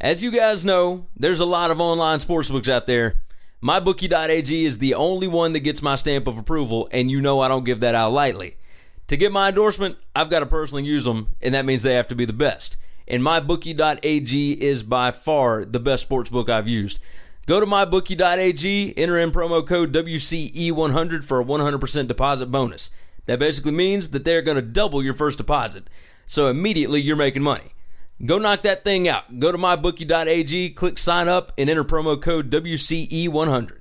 As you guys know, there's a lot of online sportsbooks out there. MyBookie.ag is the only one that gets my stamp of approval, and you know I don't give that out lightly. To get my endorsement, I've got to personally use them, and that means they have to be the best. And MyBookie.ag is by far the best sportsbook I've used. Go to MyBookie.ag, enter in promo code WCE100 for a 100% deposit bonus. That basically means that they're going to double your first deposit. So immediately you're making money. Go knock that thing out. Go to mybookie.ag, click sign up, and enter promo code WCE100.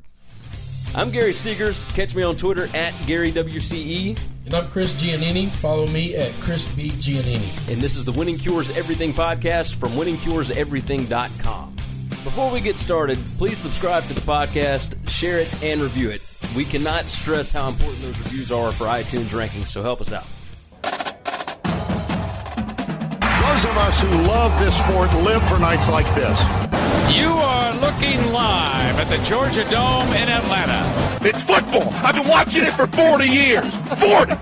I'm Gary Seegers. Catch me on Twitter at GaryWCE. And I'm Chris Giannini. Follow me at Chris B. Giannini. And this is the Winning Cures Everything podcast from winningcureseverything.com. Before we get started, please subscribe to the podcast, share it, and review it. We cannot stress how important those reviews are for iTunes rankings, so help us out. Those of us who love this sport live for nights like this. You are looking live at the Georgia Dome in Atlanta. It's football. I've been watching it for 40 years. 40.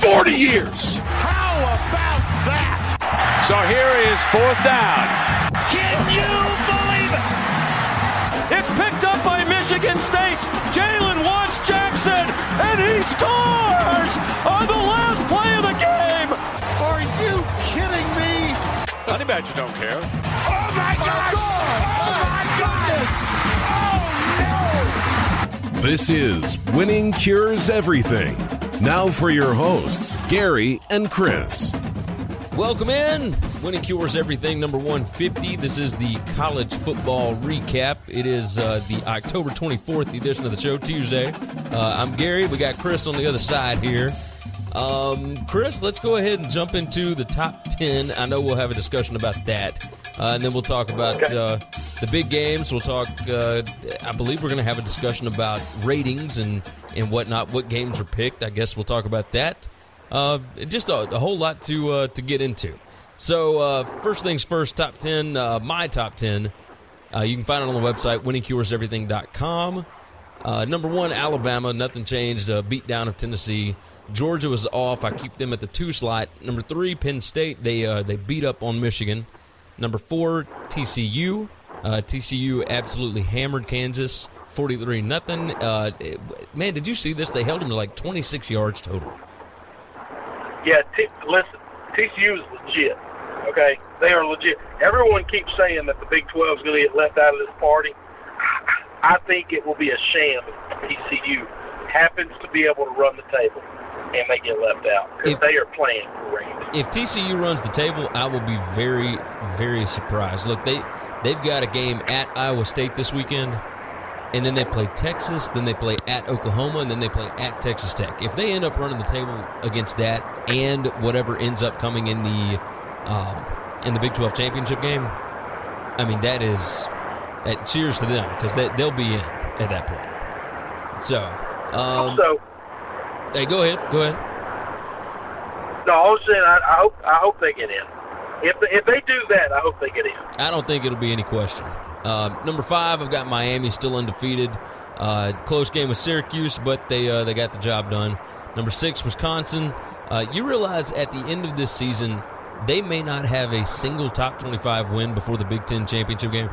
40 years. How about that? So here is fourth down. Can you believe it? It's picked up by Michigan State's Jalen Watts Jackson, and he scores Honey Badger don't care. Oh my gosh! Oh my goodness! Oh no! This is Winning Cures Everything. Now for your hosts, Gary and Chris. Welcome in. Winning Cures Everything number 150. This is the college football recap. It is uh, the October 24th edition of the show, Tuesday. Uh, I'm Gary. We got Chris on the other side here. Um, Chris, let's go ahead and jump into the top 10. I know we'll have a discussion about that. Uh, and then we'll talk about uh, the big games. We'll talk, uh, I believe we're going to have a discussion about ratings and, and whatnot, what games are picked. I guess we'll talk about that. Uh, just a, a whole lot to uh, to get into. So uh, first things first, top ten. Uh, my top ten. Uh, you can find it on the website winningcureseverything.com. Uh, number one, Alabama. Nothing changed. Uh, beat down of Tennessee. Georgia was off. I keep them at the two slot. Number three, Penn State. They uh, they beat up on Michigan. Number four, TCU. Uh, TCU absolutely hammered Kansas, forty-three nothing. Uh, man, did you see this? They held them to like twenty-six yards total. Yeah, t- listen, TCU is legit. Okay, they are legit. Everyone keeps saying that the Big 12 is going to get left out of this party. I think it will be a sham if TCU happens to be able to run the table and they get left out because If- they are playing great. If TCU runs the table, I will be very, very surprised. Look, they they've got a game at Iowa State this weekend, and then they play Texas, then they play at Oklahoma, and then they play at Texas Tech. If they end up running the table against that and whatever ends up coming in the um, in the Big Twelve championship game, I mean that is that cheers to them because they, they'll be in at that point. So, um, so, hey, go ahead, go ahead. no, I was saying I, I hope I hope they get in. If if they do that, I hope they get in. I don't think it'll be any question. Uh, number five, I've got Miami still undefeated. Uh, close game with Syracuse, but they uh, they got the job done. Number six, Wisconsin. Uh, you realize at the end of this season, they may not have a single top twenty-five win before the Big Ten championship game.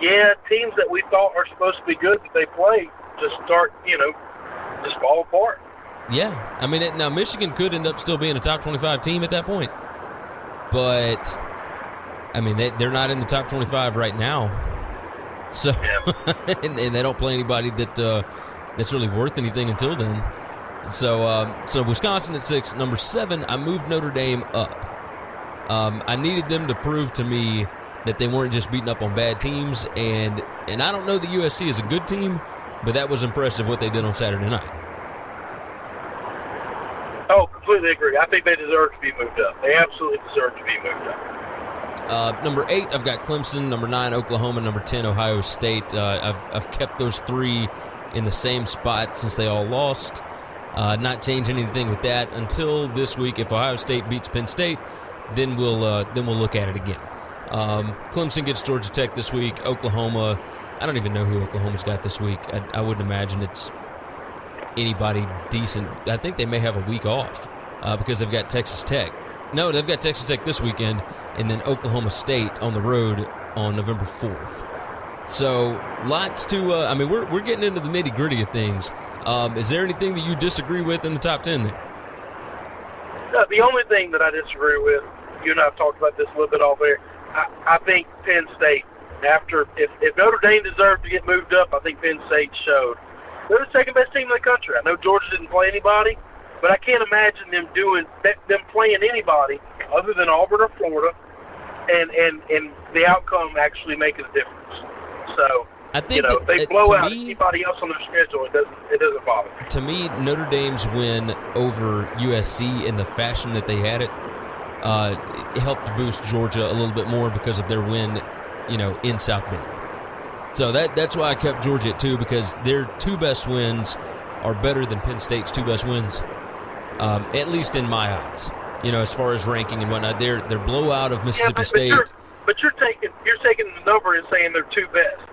Yeah, teams that we thought are supposed to be good that they play just start, you know, just fall apart. Yeah, I mean, it, now Michigan could end up still being a top twenty-five team at that point, but I mean, they, they're not in the top twenty-five right now. So, and, and they don't play anybody that uh, that's really worth anything until then. So, um, so Wisconsin at six. Number seven, I moved Notre Dame up. Um, I needed them to prove to me that they weren't just beating up on bad teams, and and I don't know that USC is a good team, but that was impressive what they did on Saturday night. Oh, completely agree. I think they deserve to be moved up. They absolutely deserve to be moved up. Uh, number eight, I've got Clemson. Number nine, Oklahoma. Number ten, Ohio State. Uh, I've I've kept those three in the same spot since they all lost. Uh, not change anything with that until this week. If Ohio State beats Penn State, then we'll uh, then we'll look at it again. Um, Clemson gets Georgia Tech this week. Oklahoma, I don't even know who Oklahoma's got this week. I, I wouldn't imagine it's anybody decent. I think they may have a week off uh, because they've got Texas Tech. No, they've got Texas Tech this weekend, and then Oklahoma State on the road on November fourth. So lots to. Uh, I mean, we're we're getting into the nitty gritty of things. Um, is there anything that you disagree with in the top ten there? Uh, the only thing that I disagree with, you and I have talked about this a little bit off air. I, I think Penn State, after if, if Notre Dame deserved to get moved up, I think Penn State showed they're the second best team in the country. I know Georgia didn't play anybody, but I can't imagine them doing them playing anybody other than Auburn or Florida, and and and the outcome actually making a difference. So I think you know, if they blow to out me- anybody else on their schedule, it doesn't it doesn't bother me. to me, Notre Dame's win over USC in the fashion that they had it, uh, it helped boost Georgia a little bit more because of their win, you know, in South Bend. So that that's why I kept Georgia at two because their two best wins are better than Penn State's two best wins, um, at least in my eyes. You know, as far as ranking and whatnot, their their blowout of Yeah, Mississippi but, but State. you're but you're taking you're taking the number and saying they're two best,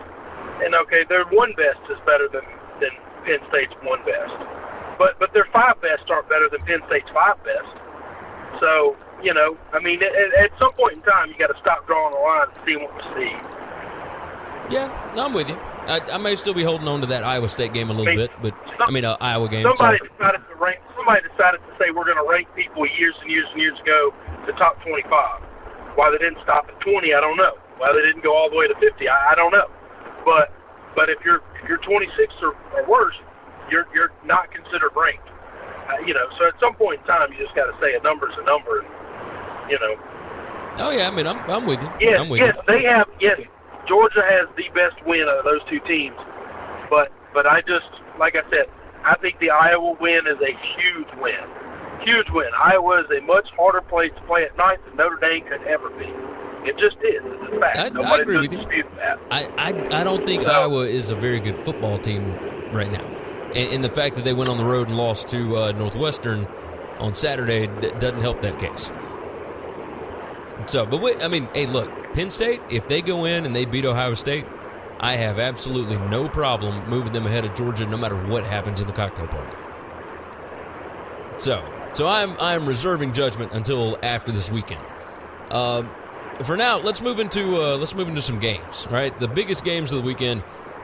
and okay, their one best is better than than Penn State's one best, but but their five best aren't better than Penn State's five best. So you know, I mean, at, at some point in time, you got to stop drawing a line and see what we see. Yeah, no, I'm with you. I, I may still be holding on to that Iowa State game a little I mean, bit, but I mean uh, Iowa game. Somebody sorry. decided to. Somebody decided to say we're going to rank people years and years and years ago to top 25. Why they didn't stop at 20, I don't know. Why they didn't go all the way to 50, I, I don't know. But but if you're if you're 26 or, or worse, you're you're not considered ranked. Uh, you know, so at some point in time, you just got to say a number's a number. And, you know, Oh yeah, I mean I'm I'm with you. yes, I'm with yes, you. they have. Yes, Georgia has the best win of those two teams. But but I just like I said, I think the Iowa win is a huge win. Huge win. Iowa is a much harder place to play at night than Notre Dame could ever be. It just is. It's a fact. I- I Nobody agree with you. that. I, I, I don't think No. Iowa is a very good football team right now. And, and the fact that they went on the road and lost to uh, Northwestern on Saturday d- doesn't help that case. So, but wait, I mean, hey, look, Penn State, if they go in and they beat Ohio State, I have absolutely no problem moving them ahead of Georgia no matter what happens in the cocktail party. So, so I'm I'm reserving judgment until after this weekend. Um, for now, let's move into uh, let's move into some games. Right, the biggest games of the weekend: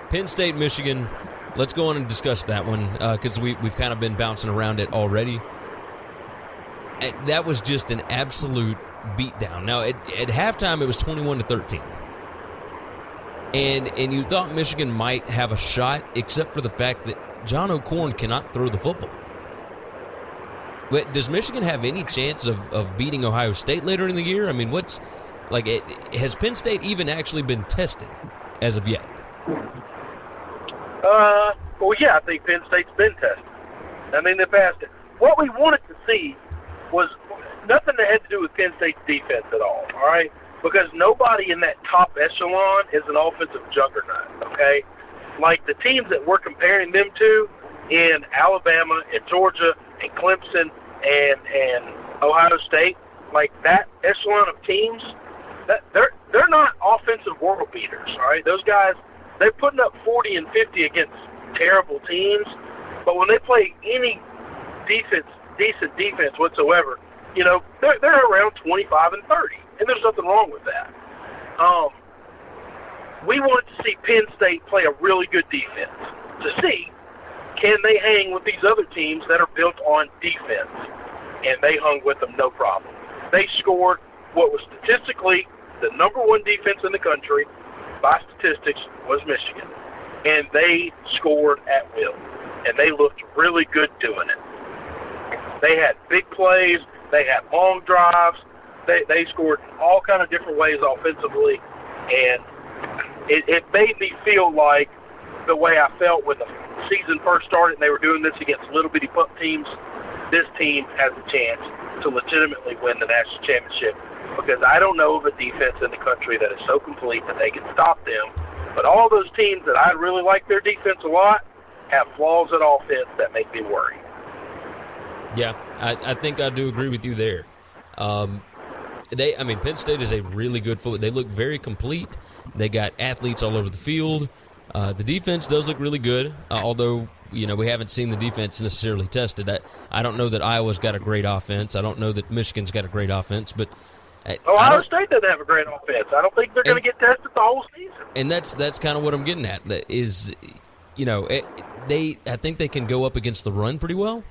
Penn State, Michigan. Let's go on and discuss that one because we we've kind of been bouncing around it already. Uh, That was just an absolute beatdown. Now, at, at halftime, it was twenty-one to thirteen, and and you thought Michigan might have a shot, except for the fact that John O'Korn cannot throw the football. But does Michigan have any chance of, of beating Ohio State later in the year? I mean, what's like? It, has Penn State even actually been tested as of yet? Uh, well, yeah, I think Penn State's been tested. I mean, they passed it. What we wanted to see was nothing that had to do with Penn State's defense at all, all right? Because nobody in that top echelon is an offensive juggernaut, okay? Like the teams that we're comparing them to in Alabama and Georgia and Clemson and and Ohio State, like that echelon of teams, that they're they're not offensive world beaters, all right? Those guys they're putting up 40 and 50 against terrible teams, but when they play any defense, decent defense whatsoever, you know, they're, they're around 25 and 30, and there's nothing wrong with that. Um, we wanted to see Penn State play a really good defense to see can they hang with these other teams that are built on defense, and they hung with them no problem. They scored what was statistically the number one defense in the country by statistics was Michigan, and they scored at will, and they looked really good doing it. They had big plays, they had long drives, they they scored all kind of different ways offensively, and it, it made me feel like the way I felt when the season first started and they were doing this against little bitty pup teams. This team has a chance to legitimately win the national championship because I don't know of a defense in the country that is so complete that they can stop them. But all those teams that I really like their defense a lot have flaws at offense that make me worry. Yeah, I, I think I do agree with you there. Um, they, I mean, Penn State is a really good football. They look very complete. They got athletes all over the field. Uh, the defense does look really good, uh, although you know we haven't seen the defense necessarily tested. I, I don't know that Iowa's got a great offense. I don't know that Michigan's got a great offense, but Ohio State doesn't have a great offense. I don't think they're going to get tested the whole season. And that's that's kind of what I'm getting at. Is you know it, they I think they can go up against the run pretty well,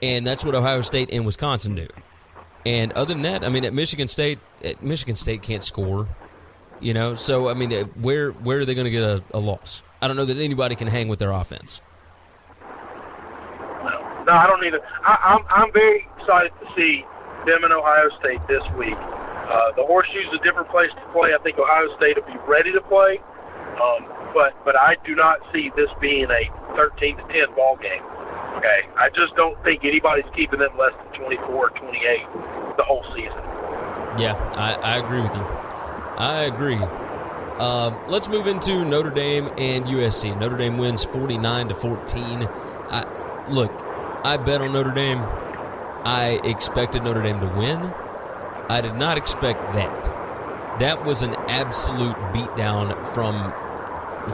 and that's what Ohio State and Wisconsin do. And other than that, I mean, at Michigan State, at Michigan State can't score. You know, so I mean, where where are they going to get a, a loss? I don't know that anybody can hang with their offense. No, I don't either. I, I'm I'm very excited to see them in Ohio State this week. Uh, the Horseshoe's a different place to play. I think Ohio State will be ready to play, um, but but I do not see this being a 13 to 10 ball game. Okay, I just don't think anybody's keeping them less than 24 or 28 the whole season. Yeah, I, I agree with you. I agree. Uh, let's move into Notre Dame and USC. Notre Dame wins 49 to 14. I, look, I bet on Notre Dame. I expected Notre Dame to win. I did not expect that. That was an absolute beatdown from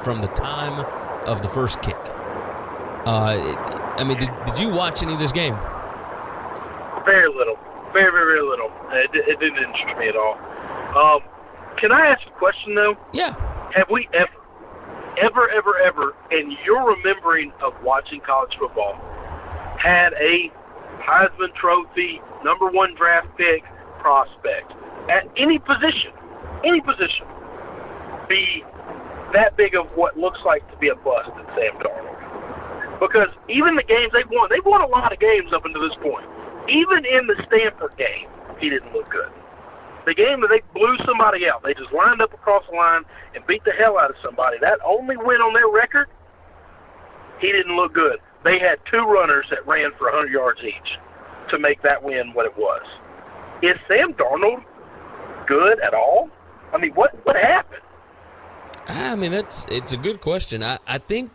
from the time of the first kick. Uh, I mean, did, did you watch any of this game? Very little, very very, very little. It, it didn't interest me at all. Um, can I ask a question though? Yeah. Have we ever, ever, ever, ever, in your remembering of watching college football, had a Heisman Trophy number one draft pick prospect at any position, any position, be that big of what looks like to be a bust in Sam Darnold? Because even the games they've won, they've won a lot of games up until this point. Even in the Stanford game, he didn't look good. The game that they blew somebody out, they just lined up across the line and beat the hell out of somebody. That only win on their record, he didn't look good. They had two runners that ran for 100 yards each to make that win what it was. Is Sam Darnold good at all? I mean, what what happened? I mean, that's it's a good question. I, I think,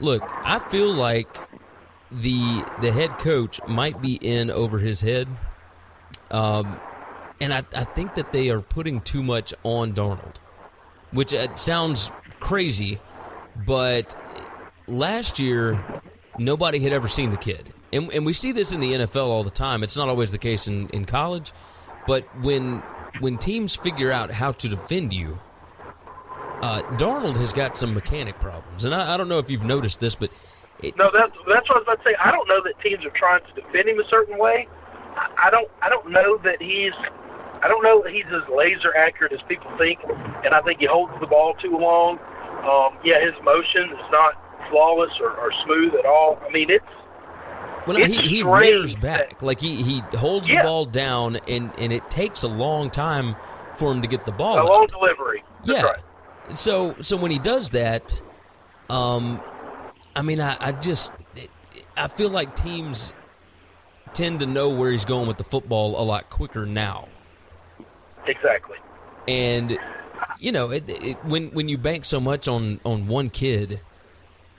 look, I feel like the the head coach might be in over his head. Um, and I, I think that they are putting too much on Darnold, which uh, sounds crazy, but last year nobody had ever seen the kid. And, and we see this in the NFL all the time. It's not always the case in, in college, but when when teams figure out how to defend you, uh, Darnold has got some mechanic problems. And I, I don't know if you've noticed this, but it, no, that's that's what I was about to say. I don't know that teams are trying to defend him a certain way. I, I don't I don't know that he's I don't know that he's as laser accurate as people think, and I think he holds the ball too long. Um, yeah, his motion is not flawless or, or smooth at all. I mean, it's well, it's he, he rears back, like he, he holds yeah. the ball down, and, and it takes a long time for him to get the ball. A out. long delivery. That's yeah. Right. So so when he does that, um, I mean, I, I just I feel like teams tend to know where he's going with the football a lot quicker now. Exactly. And you know, it, it, when when you bank so much on on one kid,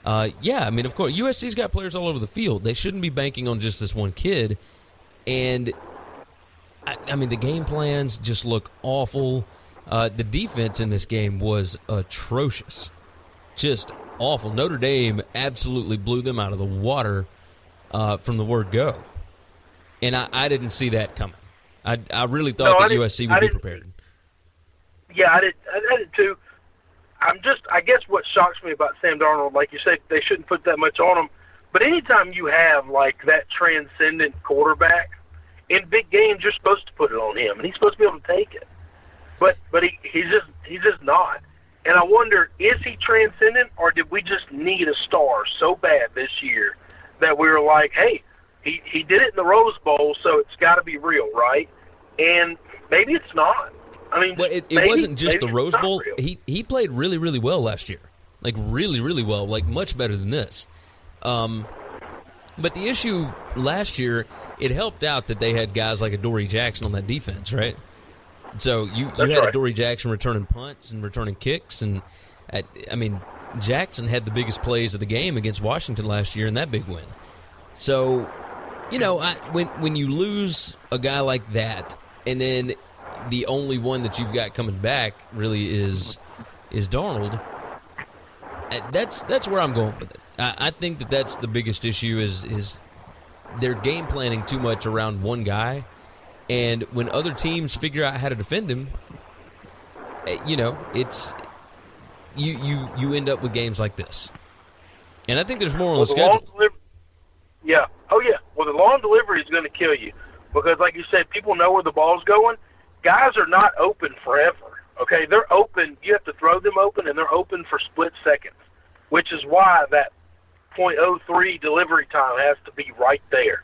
uh, yeah, I mean, of course, USC's got players all over the field. They shouldn't be banking on just this one kid. And I, I mean, the game plans just look awful. Uh, the defense in this game was atrocious, just awful. Notre Dame absolutely blew them out of the water uh, from the word go, and I, I didn't see that coming. I, I really thought no, that USC would be prepared. Yeah, I did. I did too. I'm just. I guess what shocks me about Sam Darnold, like you said, they shouldn't put that much on him. But anytime you have like that transcendent quarterback in big games, you're supposed to put it on him, and he's supposed to be able to take it. But but he he's just he's just not. And I wonder, is he transcendent, or did we just need a star so bad this year that we were like, hey, he he did it in the Rose Bowl, so it's got to be real, right? And maybe it's not. I mean, well, it, it maybe, wasn't just the Rose Bowl. He he played really really well last year, like really really well, like much better than this. Um, but the issue last year, it helped out that they had guys like Adoree Jackson on that defense, right? So you, you That's had right. Dory Jackson returning punts and returning kicks, and at, I mean Jackson had the biggest plays of the game against Washington last year in that big win. So, you know, I, when when you lose a guy like that, and then the only one that you've got coming back really is is Darnold. uh, That's that's where I'm going with it. I, I think that that's the biggest issue is is they're game planning too much around one guy, and when other teams figure out how to defend him, eh, you know, it's you you you end up with games like this. And I think there's more on Well, the the schedule. yeah. Oh yeah. Well, the long delivery is going to kill you because, like you said, people know where the ball's going. Guys are not open forever. Okay, they're open. You have to throw them open, and they're open for split seconds, which is why that .03 delivery time has to be right there.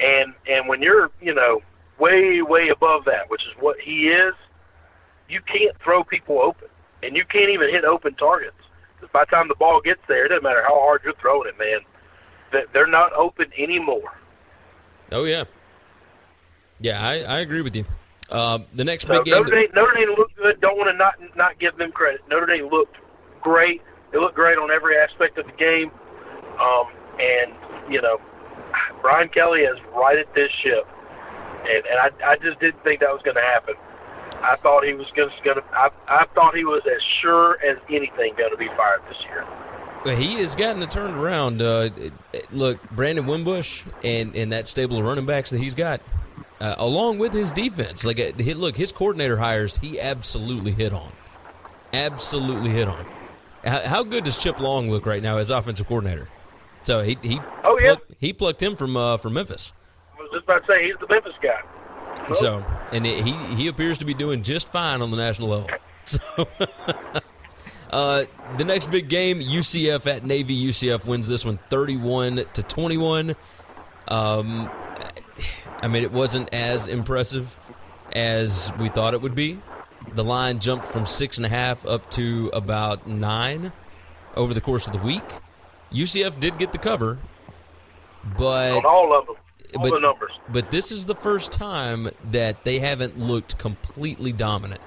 And and when you're you know way way above that, which is what he is, you can't throw people open, and you can't even hit open targets. Because by the time the ball gets there, it doesn't matter how hard you're throwing it, man. That they're not open anymore. Oh yeah, yeah, I, I agree with you. Um, the next So big game. Notre that- Dame, Notre Dame looked good. Don't want to not not give them credit. Notre Dame looked great. They looked great on every aspect of the game. Um, and you know, Brian Kelly has righted this ship, and and I I just didn't think that was going to happen. I thought he was going to. I I thought he was as sure as anything going to be fired this year. But he has gotten it turned around. Uh, look, Brandon Wimbush and, and that stable of running backs that he's got, uh, along with his defense. Like, uh, look, his coordinator hires, he absolutely hit on. Absolutely hit on. How, how good does Chip Long look right now as offensive coordinator? So he he Oh, yeah. plucked, he plucked him from uh, from Memphis. Just about to say he's the Memphis guy. So and it, he he appears to be doing just fine on the national level. So uh, the next big game, UCF at Navy. UCF wins this one, thirty-one to twenty-one. Um, I mean, it wasn't as impressive as we thought it would be. The line jumped from six and a half up to about nine over the course of the week. UCF did get the cover, but on all of them, all but, the numbers. But this is the first time that they haven't looked completely dominant.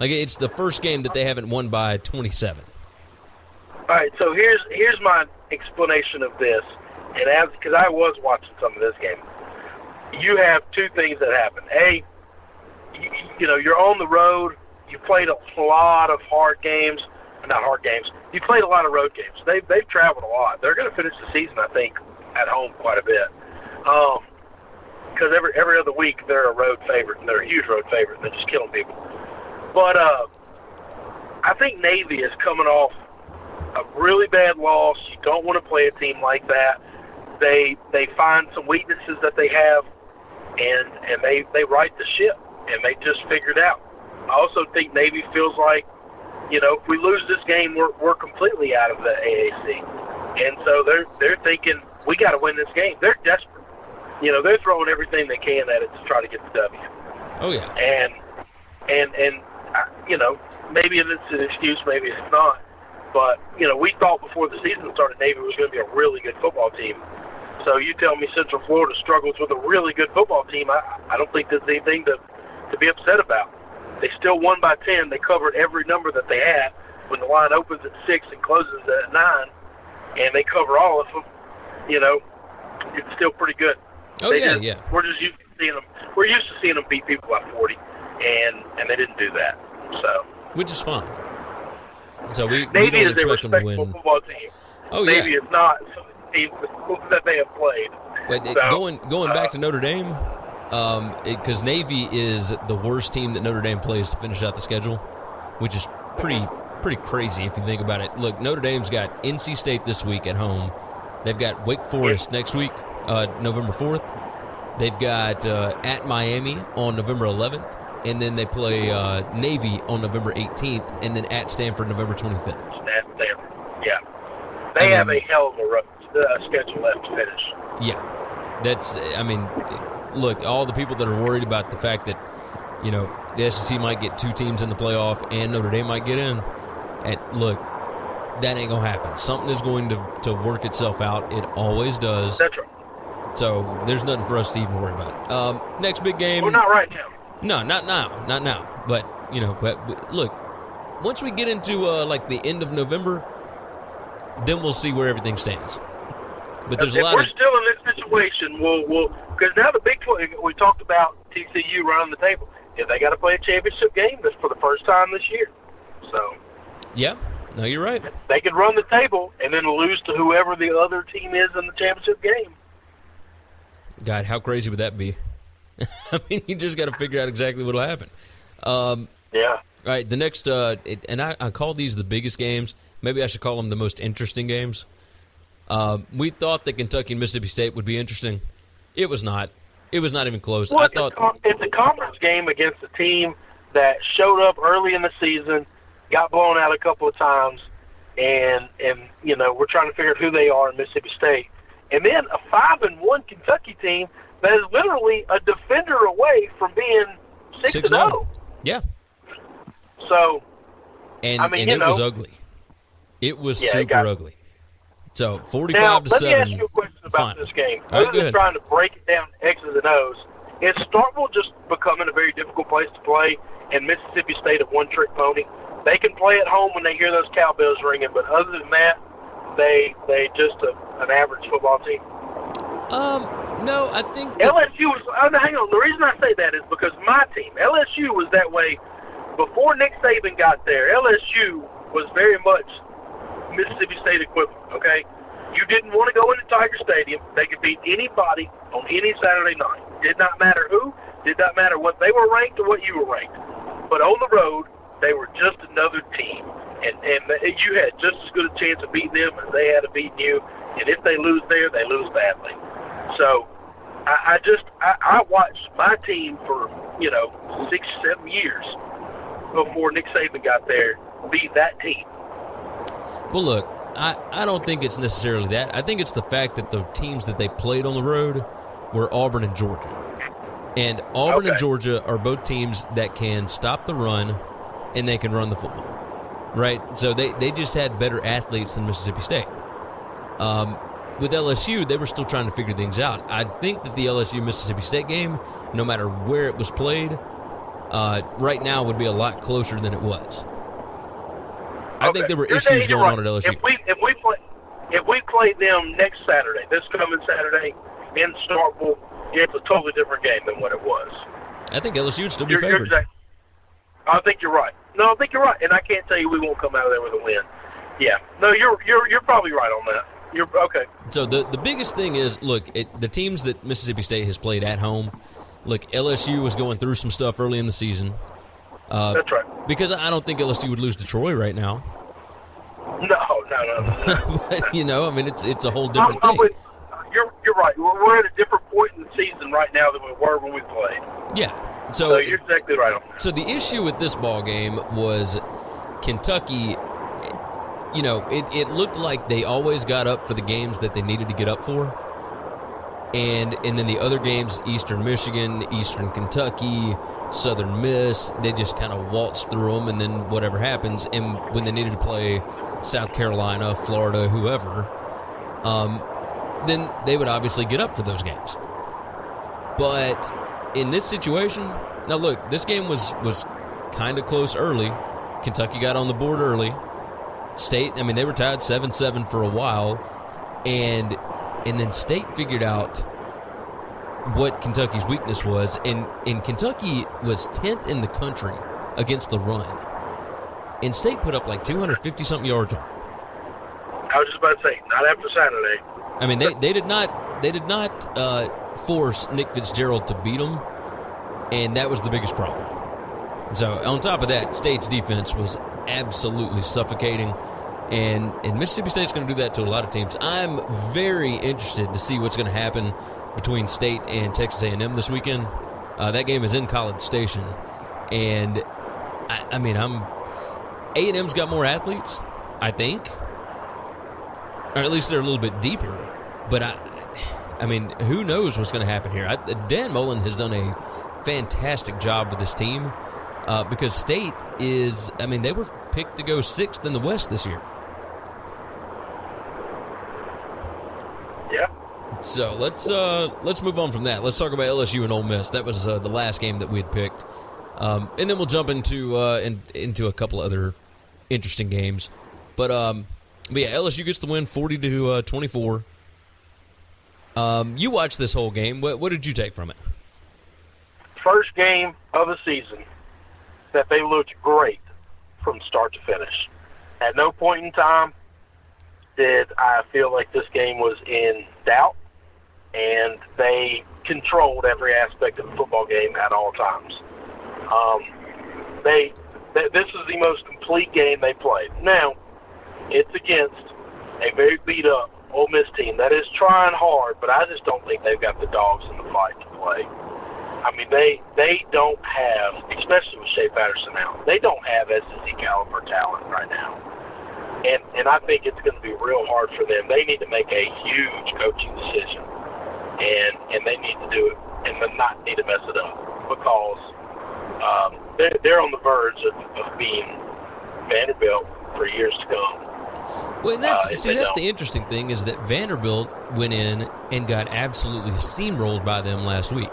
Like it's the first game that they haven't won by 27. All right, so here's here's my explanation of this, and as because I was watching some of this game, you have two things that happen. A, you, you know, you're on the road. You played a lot of hard games, not hard games. You played a lot of road games. They've they've traveled a lot. They're going to finish the season, I think, at home quite a bit. Um, because every every other week they're a road favorite, and they're a huge road favorite. and They're just killing people. But uh, I think Navy is coming off a really bad loss. You don't want to play a team like that. They they find some weaknesses that they have, and and they they right the ship, and they just figured out. I also think Navy feels like, you know, if we lose this game, we're we're completely out of the AAC, and so they're they're thinking we got to win this game. They're desperate. You know, they're throwing everything they can at it to try to get the W Oh yeah. and and and uh, you know maybe it's an excuse, maybe it's not. But you know, we thought before the season started, Navy was going to be a really good football team. So you tell me Central Florida struggles with a really good football team. I I don't think there's anything to to be upset about. They still won by ten. They covered every number that they had. When the line opens at six and closes at nine, and they cover all of them, you know, it's still pretty good. Oh They yeah, just- yeah. We're just used to seeing them. We're used to seeing them beat people by 40, and and they didn't do that. So Which is fine. So we, we Navy don't is a them to win. football team. Oh Navy yeah. is not some of the teams that they have played. But So, going going back uh, to Notre Dame, um, because Navy is the worst team that Notre Dame plays to finish out the schedule, which is pretty pretty crazy if you think about it. Look, Notre Dame's got NC State this week at home. They've got Wake Forest next week, uh, November fourth. They've got uh, at Miami on November 11th, and then they play uh, Navy on November 18th, and then at Stanford November 25th. at Stanford. Yeah, they I have a hell of a rough, uh, schedule left to finish. Yeah, that's. I mean, look, all the people that are worried about the fact that you know the SEC might get two teams in the playoff and Notre Dame might get in. And look, that ain't gonna happen. Something is going to to work itself out. It always does. That's right. So there's nothing for us to even worry about. Um, next big game. Well, not right now. No, not now, not now. But you know, but, but look, once we get into uh, like the end of November, then we'll see where everything stands. But there's if a lot we're of still in this situation, we'll we'll because now the Big. We talked about TCU running the table. If they got to play a championship game, that's for the first time this year. So yeah. No, you're right. they could run the table and then lose to whoever the other team is in the championship game. God, how crazy would that be? I mean, you just got to figure out exactly what'll happen. Um, Yeah. All right, the next, uh, it, and I, I call these the biggest games. Maybe I should call them the most interesting games. Um, we thought that Kentucky and Mississippi State would be interesting. It was not. It was not even close. Well, I it's, thought. a, it's a conference game against a team that showed up early in the season, got blown out a couple of times, and and you know we're trying to figure out who they are in Mississippi State, and then a five and one Kentucky team that is literally a defender away from being six, Six and zero. oh. Yeah, So and I mean, and it was ugly. It was Yeah, super got- ugly. So now forty-five to let me seven. ask you a question about Fine. this game. Right, Other go than trying to break it down X's and O's, is Starkville just becoming a very difficult place to play? And Mississippi State a one-trick pony. They can play at home when they hear those cowbells ringing, but other than that, they they just a, an average football team. Um, no, I think that, LSU was. Oh, no, hang on. The reason I say that is because my team, LSU, was that way before Nick Saban got there. LSU was very much Mississippi State equivalent. Okay, you didn't want to go into Tiger Stadium. They could beat anybody on any Saturday night. Did not matter who. Did not matter what they were ranked or what you were ranked. But on the road, they were just another team, and and you had just as good a chance of beating them as they had of beating you. And if they lose there, they lose badly. So I, I just I, I watched my team for you know six seven years before Nick Saban got there beat that team. Well, look, I, I don't think it's necessarily that. I think it's the fact that the teams that they played on the road were Auburn and Georgia. And Auburn and Georgia are both teams that can stop the run and they can run the football. Right? So they, they just had better athletes than Mississippi State. Um, with LSU, they were still trying to figure things out. I think that the LSU Mississippi State game, no matter where it was played, uh, right now would be a lot closer than it was. I think there were You're issues going right. on at LSU. If we if we play if we play them next Saturday, this coming Saturday in Starkville, it's a totally different game than what it was. I think LSU would still be You're, you're favored. I think you're right. No, I think you're right, and I can't tell you we won't come out of there with a win. Yeah, no, you're you're you're probably right on that. You're okay. So the the biggest thing is, look, it, the teams that Mississippi State has played at home. Look, LSU was going through some stuff early in the season. Uh, That's right. Because I don't think LSU would lose to Troy right now. No, no, no. no. but, you know, I mean, it's it's a whole different I'm thing. with, you're right. We're, we're at a different point in the season right now than we were when we played. Yeah. So, So you're exactly right on that. So the issue with this ball game was Kentucky. You know, it, it looked like they always got up for the games that they needed to get up for, and and then the other games, Eastern Michigan, Eastern Kentucky, Southern Miss, they just kind of waltzed through them, and then whatever happens. And when they needed to play South Carolina, Florida, whoever, um, then they would obviously get up for those games. But in this situation, now look, this game was was kind of close early. Kentucky got on the board early. State, I mean, they were tied 7-7 for a while and and then State figured out what Kentucky's weakness was and and Kentucky was 10th in the country against the run. And State put up like 250 something yards on. I was just about to say, not after Saturday. I mean, they, they did not they did not uh, force Nick Fitzgerald to beat them, and that was the biggest problem. So on top of that, State's defense was absolutely suffocating, and and Mississippi State's going to do that to a lot of teams. I'm very interested to see what's going to happen between State and Texas A&M this weekend. Uh, that game is in College Station, and I, I mean, I'm A&M's got more athletes, I think or at least they're a little bit deeper. But I, I mean, who knows what's going to happen here? I, Dan Mullen has done a fantastic job with this team uh, because State is. I mean, they were picked to go sixth in the West this year. Yeah. So let's uh, let's move on from that. Let's talk about LSU and Ole Miss. That was uh, the last game that we had picked. Um, and then we'll jump into uh, in, into a couple other interesting games. But um, but yeah, LSU gets the win, forty to uh, twenty four. Um, you watched this whole game. What, what did you take from it? First game of the season that they looked great from start to finish. At no point in time did I feel like this game was in doubt, and they controlled every aspect of the football game at all times. Um, they, this is the most complete game they played. Now, it's against a very beat up Ole Miss team that is trying hard, but I just don't think they've got the dogs in the fight to play. I mean, they they don't have, especially with Shea Patterson out, they don't have SEC caliber talent right now, and and I think it's going to be real hard for them. They need to make a huge coaching decision, and and they need to do it, and not need to mess it up because um, they're they're on the verge of, of being Vanderbilt for years to come. Well, that's uh, see, that's don't. the interesting thing is that Vanderbilt went in and got absolutely steamrolled by them last week,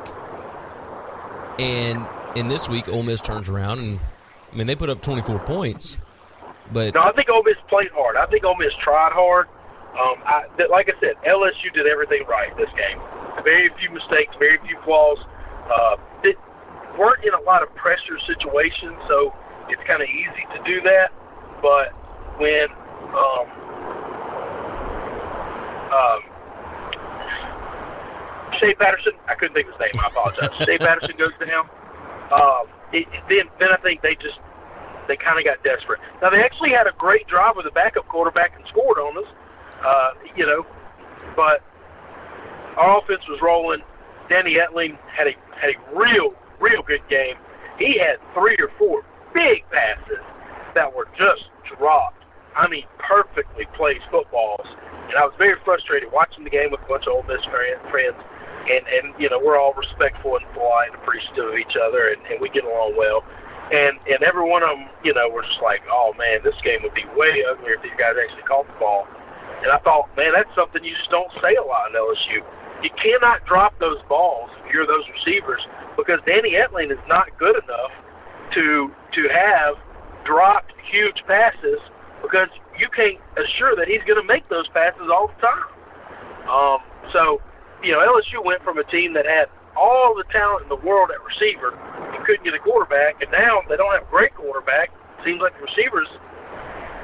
and in this week, Ole Miss turns around and I mean they put up 24 points, but no, I think Ole Miss played hard. I think Ole Miss tried hard. Um, I, like I said, LSU did everything right this game. Very few mistakes, very few flaws. Uh, it weren't in a lot of pressure situations, so it's kind of easy to do that. But when um, um, Shea Patterson, I couldn't think of his name. I apologize. Shea Patterson goes down. Um, it, then, then I think they just they kind of got desperate. Now they actually had a great drive with a backup quarterback and scored on us. Uh, you know, but our offense was rolling. Danny Etling had a had a real real good game. He had three or four big passes that were just dropped I mean, perfectly placed footballs. And I was very frustrated watching the game with a bunch of Ole Miss friends. And, and you know, we're all respectful and polite and appreciative of each other, and, and we get along well. And and every one of them, you know, were just like, oh man, this game would be way uglier if these guys actually caught the ball. And I thought, man, that's something you just don't say a lot in LSU. You cannot drop those balls if you're those receivers because Danny Etling is not good enough to to have dropped huge passes because you can't assure that he's going to make those passes all the time. Um, so, you know, LSU went from a team that had all the talent in the world at receiver and couldn't get a quarterback, and now they don't have a great quarterback. Seems like the receivers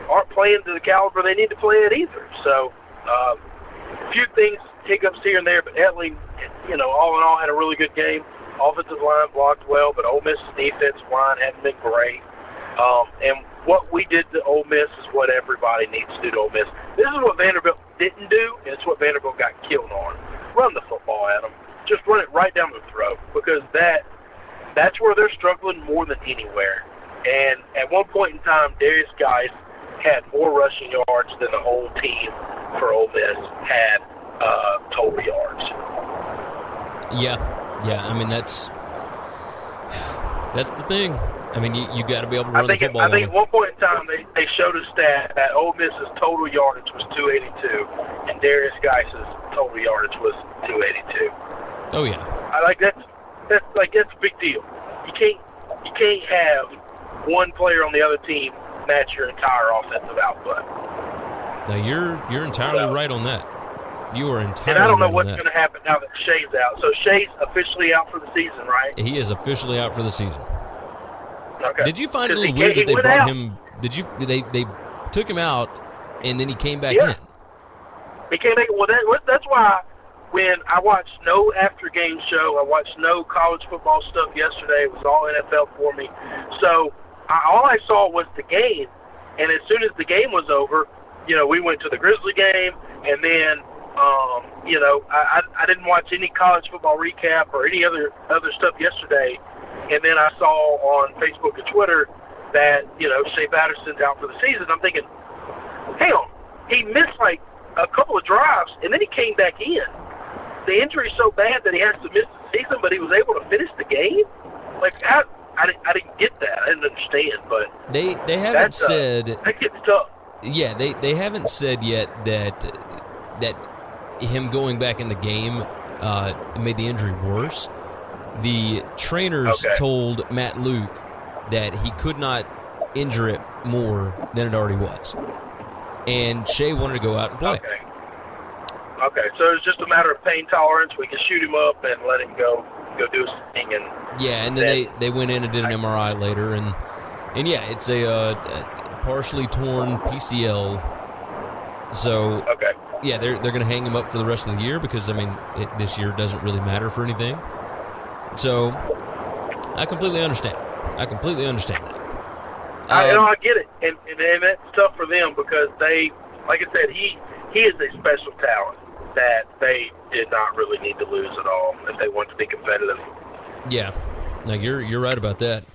aren't playing to the caliber they need to play at either. So, uh, a few things, hiccups here and there, but Etling, you know, all in all, had a really good game. Offensive line blocked well, but Ole Miss's defensive line hadn't been great. Um, and what we did to Ole Miss is what everybody needs to do to Ole Miss. This is what Vanderbilt didn't do, and it's what Vanderbilt got killed on. Run the football at them. Just run it right down the throat because that that's where they're struggling more than anywhere. And at one point in time, Derrius Guice had more rushing yards than the whole team for Ole Miss had uh, total yards. Yeah, yeah. I mean that's that's the thing. I mean, you, you got to be able to run I think, the football. I think at one point in time they, they showed a stat that Ole Miss's total yardage was 282, and Derrius Guice's total yardage was 282. Oh yeah. I like that's that's like that's a big deal. You can't you can't have one player on the other team match your entire offensive output. Now you're you're entirely so, right on that. You are entirely. And I don't know what's going to happen now that Shea's out. So Shea's officially out for the season, right? He is officially out for the season. Okay. Did you find it a little weird that they brought out. him? Did you? They they took him out and then he came back yeah. in. He came back. Well, that, that's why when I watched no after game show, I watched no college football stuff yesterday. It was all NFL for me. So I, all I saw was the game, and as soon as the game was over, you know, we went to the Grizzly game, and then um, you know, I, I, I didn't watch any college football recap or any other other stuff yesterday and then I saw on Facebook and Twitter that, you know, Shea Patterson's out for the season. I'm thinking, hang on, he missed like a couple of drives, and then he came back in. The injury's so bad that he has to miss the season, but he was able to finish the game. Like, how? I, I didn't get that. I didn't understand, but they they haven't uh, said that gets tough. Yeah, they they haven't said yet that that him going back in the game uh, made the injury worse. The trainers Okay. told Matt Luke that he could not injure it more than it already was, and Shea wanted to go out and play. Okay. Okay, so it's just a matter of pain tolerance. We can shoot him up and let him go go do his thing, and Yeah, and then they, they went in and did an MRI later, and and yeah, it's a, uh, a partially torn PCL. So okay, yeah, they're they're going to hang him up for the rest of the year because I mean it, this year doesn't really matter for anything. So I completely understand. I completely understand that. I, you know, Um, I get it, and, and and that's tough for them because they, like I said, he he is a special talent that they did not really need to lose at all if they want to be competitive. Yeah, no, you're you're right about that.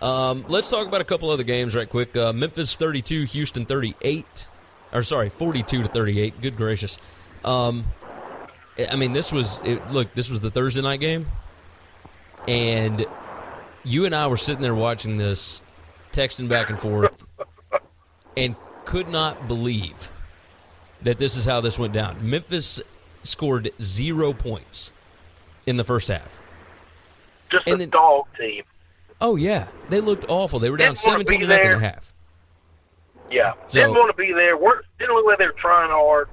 Um, let's talk about a couple other games right quick. Uh, Memphis 32, Houston 38, or sorry, 42 to 38. Good gracious. Um, I mean, this was it, look. This was the Thursday night game, and you and I were sitting there watching this, texting back and forth, and could not believe that this is how this went down. Memphis scored zero points in the first half. Just And a then- dog team. Oh yeah, they looked awful. They were down seventeen be to nothing there. at half. Yeah, So- didn't want to be there. Work, didn't look like they were trying hard.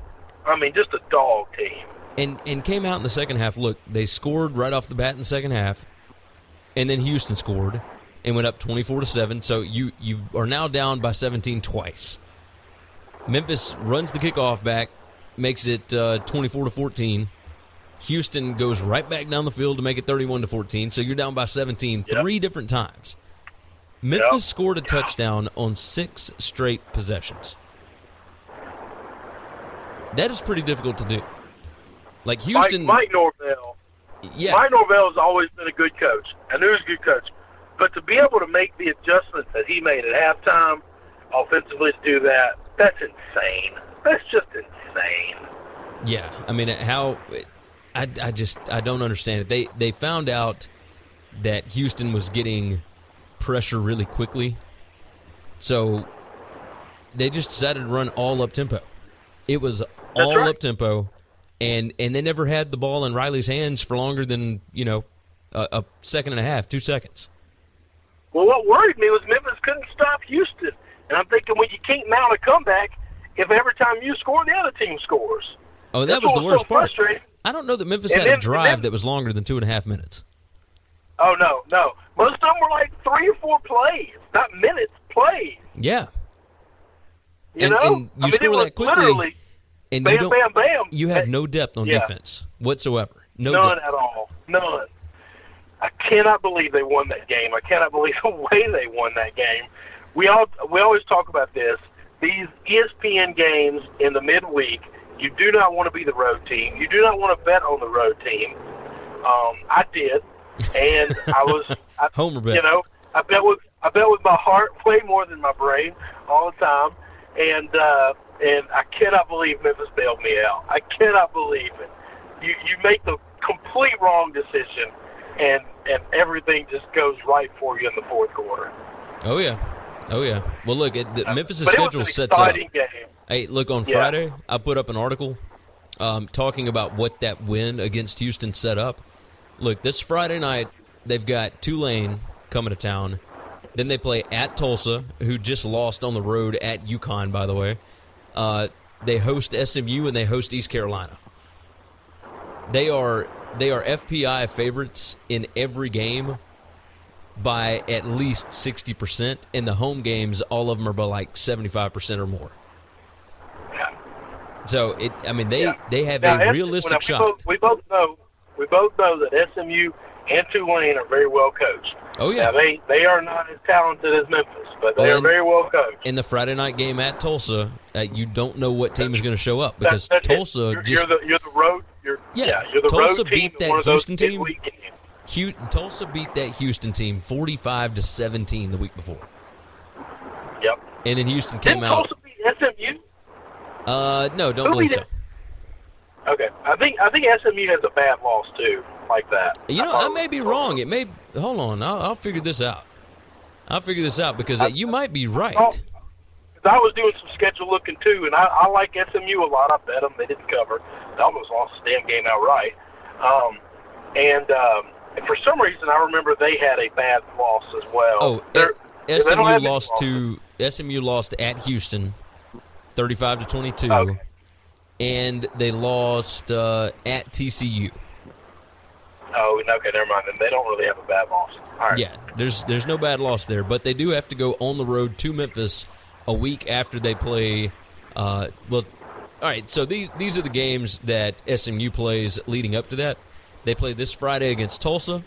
I mean, just a dog team. and and came out in the second half. Look, they scored right off the bat in the second half, and then Houston scored and went up twenty four to seven. So you you are now down by seventeen twice. Memphis runs the kickoff back, makes it uh, twenty four to fourteen. Houston goes right back down the field to make it thirty one to fourteen. So you're down by seventeen Yep. three different times. Memphis Yep. scored a touchdown on six straight possessions. That is pretty difficult to do. Like Houston, Mike, Mike Norvell. yeah, Mike Norvell has always been a good coach. I knew he was a good coach. But to be able to make the adjustments that he made at halftime, offensively to do that, that's insane. That's just insane. yeah. I mean, how? I, I just I don't understand it. They they found out that Houston was getting pressure really quickly, so they just decided to run all up tempo. It was all right. up tempo, and and they never had the ball in Riley's hands for longer than you know a, a second and a half, two seconds. Well, what worried me was Memphis couldn't stop Houston. And I'm thinking, well, you can't mount a comeback if every time you score, the other team scores. Oh, that That's was the worst so part. I don't know that Memphis And had then- a drive then- that was longer than two and a half minutes. Oh, no, no. Most of them were like three or four plays, not minutes, plays. Yeah, You And- know? and you I mean, score it was that quickly, literally and bam, you don't. bam, bam. You have no depth on Yeah. defense whatsoever. No None depth. at all. None. I cannot believe they won that game. I cannot believe the way they won that game. We all we always talk about this. These ESPN games in the midweek, you do not want to be the road team. You do not want to bet on the road team. Um, I did, and I was I, Homer bet. You know, I bet with I bet with my heart way more than my brain all the time, and uh, and I cannot believe Memphis bailed me out. I cannot believe it. You you make the complete wrong decision, and and everything just goes right for you in the fourth quarter. Oh yeah, oh yeah. Well, look, it, the Memphis' Uh, but schedule it was an sets up. game. Hey, look on Yeah. Friday. I put up an article um, talking about what that win against Houston set up. Look, this Friday night they've got Tulane coming to town. Then they play at Tulsa, who just lost on the road at UConn, by the way. Uh, they host SMU and they host East Carolina. They are they are FPI favorites in every game by at least sixty percent. In the home games, all of them are by like seventy five percent or more. Yeah. So it, I mean, they Yeah. they have Now, a realistic now, shot. Both, we both know we both know that SMU and Tulane are very well coached. Oh yeah, Now they they are not as talented as Memphis, but they Well, are very well coached. in the Friday night game at Tulsa, uh, you don't know what team is going to show up because That's- that's. Tulsa you're, just you're the you're the road. You're, Yeah, yeah, you're the Tulsa road beat that one of those Houston team. midweek games. Hu- Tulsa beat that Houston team forty five to seventeen the week before, Yep. and then Houston came Didn't out. Tulsa beat SMU? Uh, no, don't Who believe so. Okay, I think I think SMU has a bad loss too, like that. You know, thought I may be wrong. It may. Hold on, I'll, I'll figure this out. I'll figure this out because uh, you might be right. Oh, 'cause I was doing some schedule looking too, and I, I like SMU a lot. I bet them they didn't cover. They almost lost the damn game outright. Um, and um, And for some reason, I remember they had a bad loss as well. Oh, They're- eh, SMU lost to SMU lost at Houston, thirty-five to twenty-two, Okay. And they lost uh, at TCU. Oh, okay, never mind. Then they don't really have a bad loss. All right. Yeah, there's there's no bad loss there, but they do have to go on the road to Memphis a week after they play. Uh, well, all right. So these these are the games that SMU plays leading up to that. They play this Friday against Tulsa.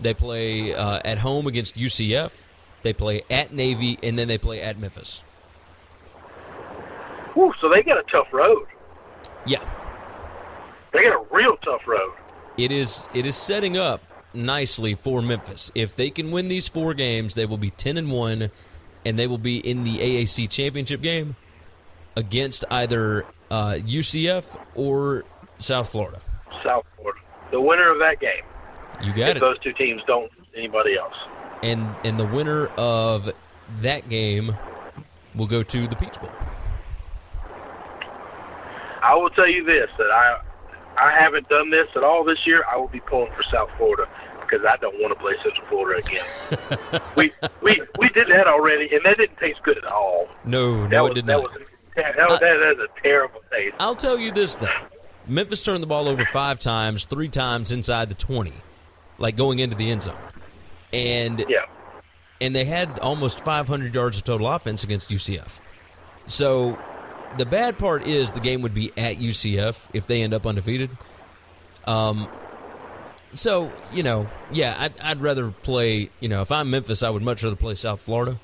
They play uh, at home against UCF. They play at Navy, and then they play at Memphis. Whew, so they got a tough road. Yeah, They got a real tough road. it is it is setting up nicely for Memphis. If they can win these four games, they will be ten and one, and they will be in the AAC championship game against either uh, UCF or South Florida. South Florida. The winner of that game. You got if it. those two teams don't anybody else. And and the winner of that game will go to the Peach Bowl. I will tell you this that I I haven't done this at all this year. I will be pulling for South Florida because I don't want to play Central Florida again. we we we did that already, and that didn't taste good at all. No, That no, was, it did that not. Was, that, was, that, that is a terrible taste. I'll tell you this though. Memphis turned the ball over five times, three times inside the twenty, like going into the end zone, and Yeah. and they had almost 500 yards of total offense against UCF. So the bad part is the game would be at UCF if they end up undefeated. Um, so you know, yeah, I'd, I'd rather play. You know, if I'm Memphis, I would much rather play South Florida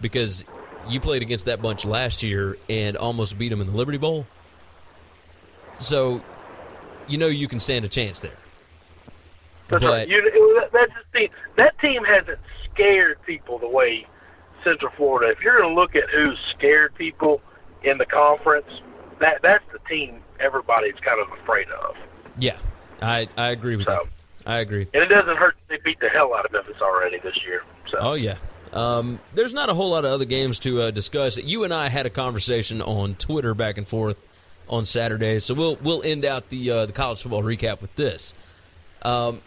because you played against that bunch last year and almost beat them in the Liberty Bowl. So you know you can stand a chance there. That's but right. You, that's the. That team hasn't scared people the way Central Florida. If you're going to look at who's scared people in the conference, that that's the team everybody's kind of afraid of. yeah, I I agree with So- that. I agree. And it doesn't hurt that they beat the hell out of Memphis already this year. So Oh yeah. Um, there's not a whole lot of other games to uh, discuss. You and I had a conversation on Twitter back and forth on Saturday, so we'll we'll end out the uh, the college football recap with this. Um,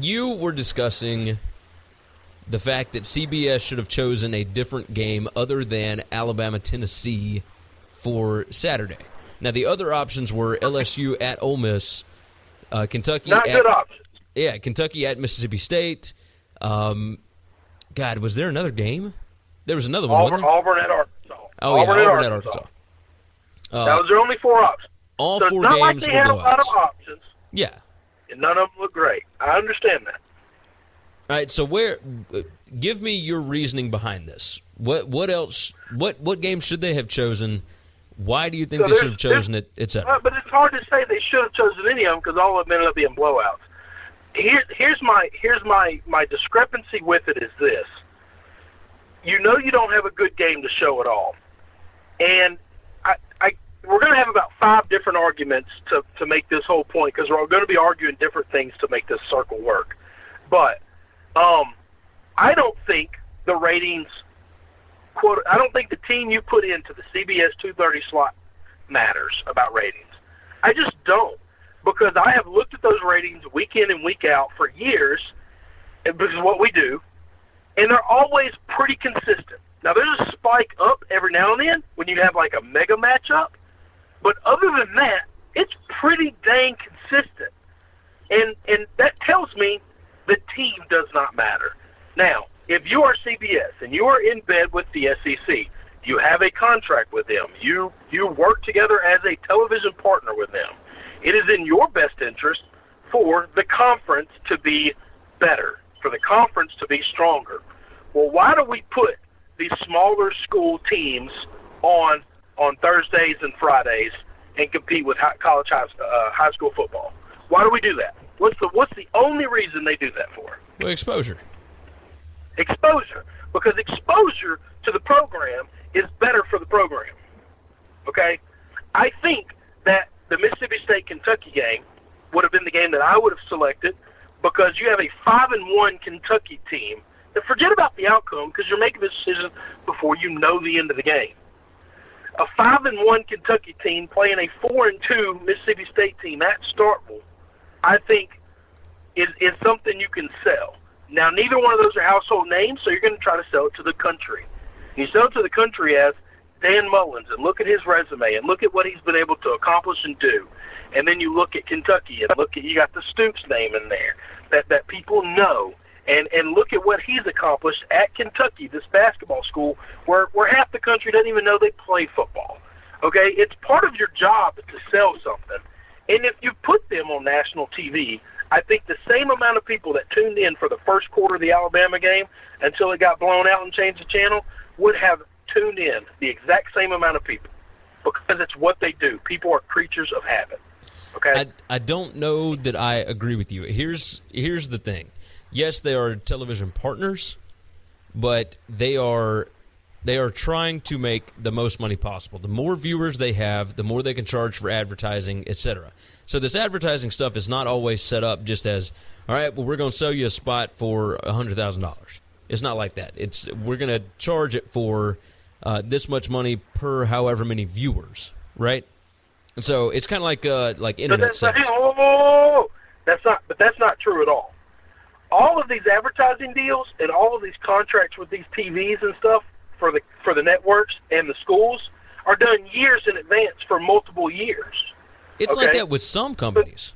you were discussing the fact that CBS should have chosen a different game other than Alabama Tennessee for Saturday. Now the other options were LSU at Ole Miss, uh, Kentucky not at good options. yeah, Kentucky at Mississippi State. Um, God, was there another game? There was another one. Auburn? Auburn at Arkansas. Oh Auburn yeah, at Auburn at Arkansas. Arkansas. Uh, that was their only four options. all so four not like games they were had a lot of options, Yeah. and none of them look great. I understand that. All right. So where? Uh, give me your reasoning behind this. What? What else? What? What game should they have chosen? Why do you think So they should have chosen it? Uh, Etc. but it's hard to say they should have chosen any of them because all of them ended up being blowouts. Here, here's my here's my my discrepancy with it is this: you know you don't have a good game to show at all, and I, I we're going to have about five different arguments to to make this whole point because we're all going to be arguing different things to make this circle work. But um, I don't think the ratings quote. I don't think the team you put into the CBS 230 slot matters about ratings. I just don't because I have looked at those ratings week in and week out for years, because what we do, and they're always pretty consistent. Now there's a spike up every now and then when you have like a mega matchup, but other than that, it's pretty dang consistent, and and that tells me the team does not matter. Now, if you are CBS and you are in bed with the SEC, you have a contract with them. You you work together as a television partner with them. It is in your best interest for the conference to be better, for the conference to be stronger. Well, why do we put these smaller school teams on on Thursdays and Fridays and compete with high, college high, uh, high school football? Why do we do that? What's the what's the only reason they do that for? Well, exposure. exposure because exposure to the program is better for the program. Okay? I think that the Mississippi State Kentucky game would have been the game that I would have selected because you have a 5 and 1 Kentucky team. And forget about the outcome because you're making the decision before you know the end of the game. A 5 and 1 Kentucky team playing a 4 and 2 Mississippi State team at Starkville, I think is is something you can sell. Now, neither one of those are household names, so you're going to try to sell it to the country. You sell it to the country as Dan Mullins, and look at his resume, and look at what he's been able to accomplish and do. And then you look at Kentucky, and look at you got the Stoops name in there that that people know, and and look at what he's accomplished at Kentucky, this basketball school, where where half the country doesn't even know they play football. Okay, it's part of your job to sell something, and if you put them on national TV, I think the same amount of people that tuned in for the first quarter of the Alabama game until it got blown out and changed the channel would have tuned in the exact same amount of people because it's what they do. People are creatures of habit. Okay. I, I don't know that I agree with you. Here's here's the thing. Yes, they are television partners, but they are they are trying to make the most money possible. The more viewers they have, the more they can charge for advertising, etc. So this advertising stuff is not always set up just as, all right, well we're going to sell you a spot for hundred thousand dollars. It's not like that. It's we're going to charge it for uh, this much money per however many viewers, right? And so it's kind of like uh, like internet but that's, oh, that's not. But that's not true at all. All of these advertising deals and all of these contracts with these TVs and stuff for the for the networks and the schools are done years in advance for multiple years. It's okay? like that with some companies,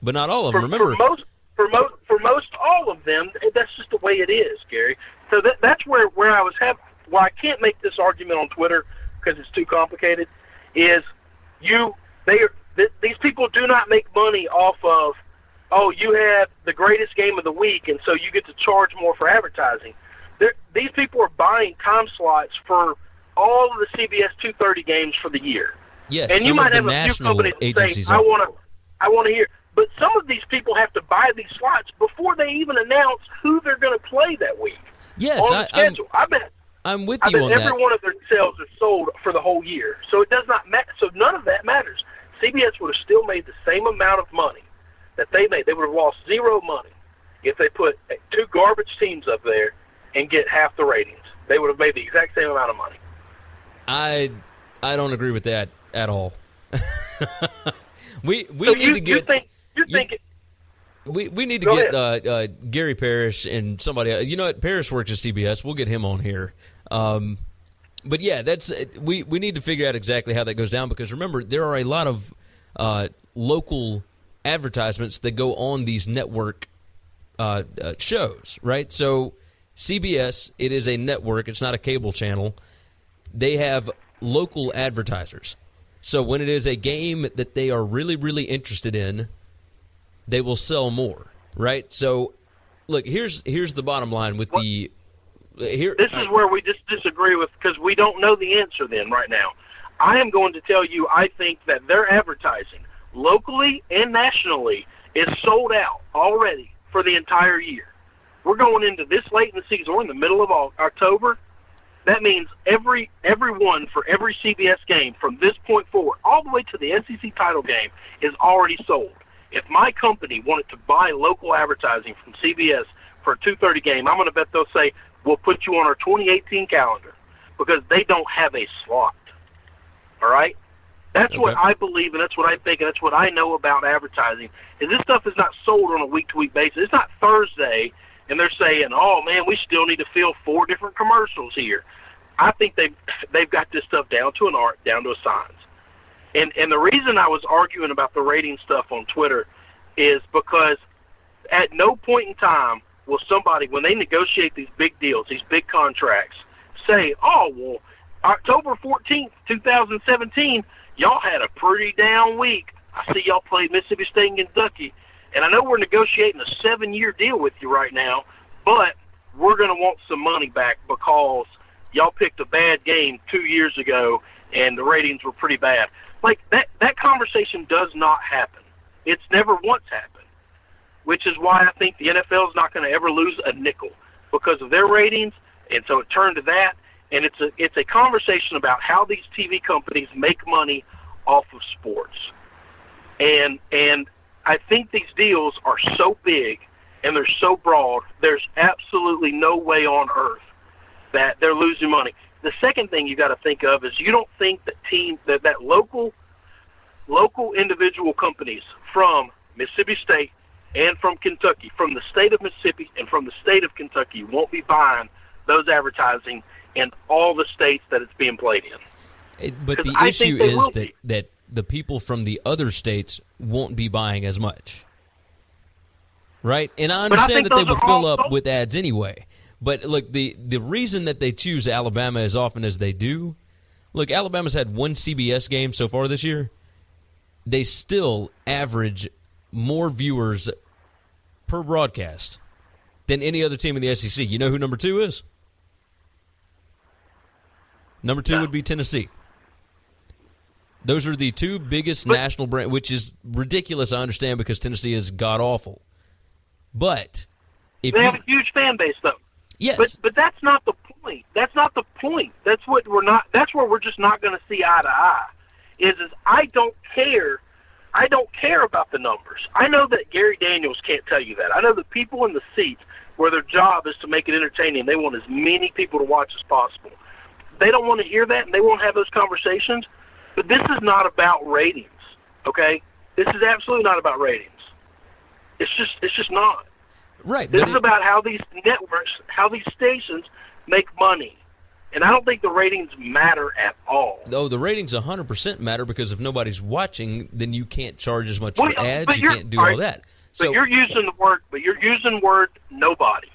but, but not all of them. For, Remember, for most for most for most all of them, that's just the way it is, Gary. So that that's where where I was having. Why I can't make this argument on Twitter because it's too complicated. Is you they are th- these people do not make money off of oh you had the greatest game of the week and so you get to charge more for advertising. These people are buying time slots for all of the CBS 230 games for the year. Yes, and you might have a few companies agencies say, "I want to, I want to hear." But some of these people have to buy these slots before they even announce who they're going to play that week. Yes, on I, schedule. I'm, I bet. I'm with you I bet on every that. one of their sales are sold for the whole year, so it does not matter. So none of that matters. CBS would have still made the same amount of money that they made. They would have lost zero money if they put two garbage teams up there and get half the ratings. They would have made the exact same amount of money. I I don't agree with that at all. we we so need you, to get. You think, you think we we need to get uh, uh, Gary Parrish and somebody. You know what? Parrish works at CBS. We'll get him on here. Um, but yeah, that's we we need to figure out exactly how that goes down because remember there are a lot of uh, local advertisements that go on these network uh, uh, shows, right? So CBS, it is a network. It's not a cable channel. They have local advertisers. So when it is a game that they are really really interested in, they will sell more, right? So look, here's here's the bottom line with the here this is uh, where we just disagree with because we don't know the answer then right now. I am going to tell you I think that their advertising locally and nationally is sold out already for the entire year. We're going into this late in the season. We're in the middle of October. That means every everyone for every CBS game from this point forward, all the way to the SEC title game, is already sold. If my company wanted to buy local advertising from CBS for a 2:30 game, I'm going to bet they'll say we'll put you on our 2018 calendar because they don't have a slot. All right, that's what I believe, and that's what I think, and that's what I know about advertising. Is this stuff is not sold on a week-to-week basis. It's not Thursday, and they're saying, "Oh man, we still need to fill four different commercials here." I think they've they've got this stuff down to an art, down to a science. And and the reason I was arguing about the rating stuff on Twitter is because at no point in time will somebody when they negotiate these big deals, these big contracts, say, "Oh, well, October 14th, 2017, y'all had a pretty down week. I see y'all played Mississippi State and Kentucky, and I know we're negotiating a 7-year deal with you right now, but we're going to want some money back because y'all picked a bad game 2 years ago and the ratings were pretty bad." Like that that conversation does not happen. It's never once happened which is why I think the NFL is not going to ever lose a nickel because of their ratings. And so it turned to that, and it's a it's a conversation about how these TV companies make money off of sports. And and I think these deals are so big and they're so broad. There's absolutely no way on earth that they're losing money. The second thing you got to think of is you don't think that team that that local local individual companies from Mississippi State, and from Kentucky, from the state of Mississippi and from the state of Kentucky, won't be buying those advertising in all the states that it's being played in. But the I issue is that, be. that the people from the other states won't be buying as much. Right? And I But I understand that they will fill up with ads anyway. But look, the, the reason that they choose Alabama as often as they do, look, Alabama's had one CBS game so far this year. They still average more viewers per broadcast than any other team in the SEC. You know who number two is? Number two would be Tennessee. Those are the two biggest national brands, which is ridiculous. I understand because Tennessee is god awful, but if They you, have a huge fan base, though. yes, But but that's not the point. That's not the point. That's what we're not. That's where we're just not going to see eye to eye. Is is I don't care. I don't care about the numbers. I know that Gary Danielson can't tell you that. I know the people in the seats where their job is to make it entertaining, they want as many people to watch as possible. They don't want to hear that, and they won't have those conversations. But this is not about ratings. Okay, this is absolutely not about ratings. It's just it's just not. right. This is it- about how these networks, how these stations make money. And I don't think the ratings matter at all. oh, the ratings 100% matter because if nobody's watching, then you can't charge as much Well, for ads. You can't do all that. But So you're using the word, but you're using word nobody.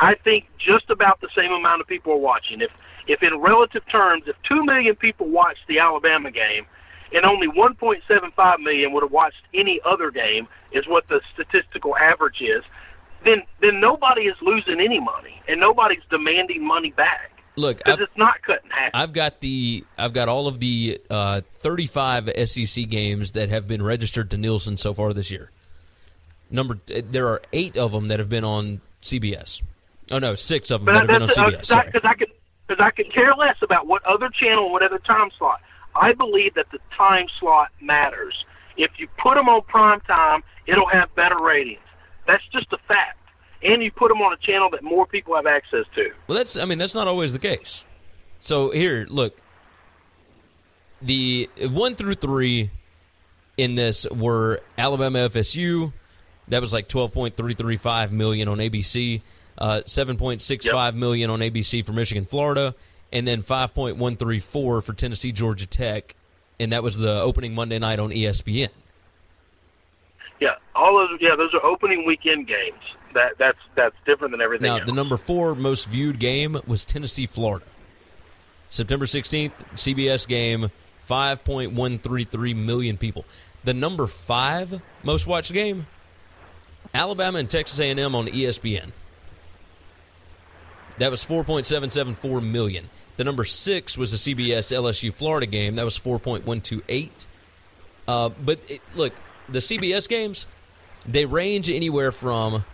I think just about the same amount of people are watching. If if in relative terms, if two million people watched the Alabama game, and only 1.75 million would have watched any other game, is what the statistical average is. Then then nobody is losing any money, and nobody's demanding money back look, because I've, it's not cut in half. I've got the I've got all of the uh, 35 SEC games that have been registered to Nielsen so far this year. Number there are eight of them that have been on CBS. Oh no, six of them that have been on CBS. Because I could, because I could care less about what other channel what other time slot. I believe that the time slot matters. If you put them on prime time, it'll have better ratings. That's just a fact. And you put them on a channel that more people have access to. Well, that's I mean that's not always the case. So here, look, the one through three in this were Alabama FSU. That was like twelve point three three five million on ABC, uh, seven point six five million on ABC for Michigan, Florida, and then five point one three four for Tennessee, Georgia Tech, and that was the opening Monday night on ESPN. Yeah, all those. Yeah, those are opening weekend games. That that's that's different than everything Now, else. the number four most viewed game was Tennessee, Florida. September 16th, CBS game, 5.133 million people. The number five most watched game, Alabama and Texas A&M on E ESPN. That was 4.774 million. The number six was the CBS LSU Florida game. That was 4.128. Uh, but it, look, the CBS games, they range anywhere from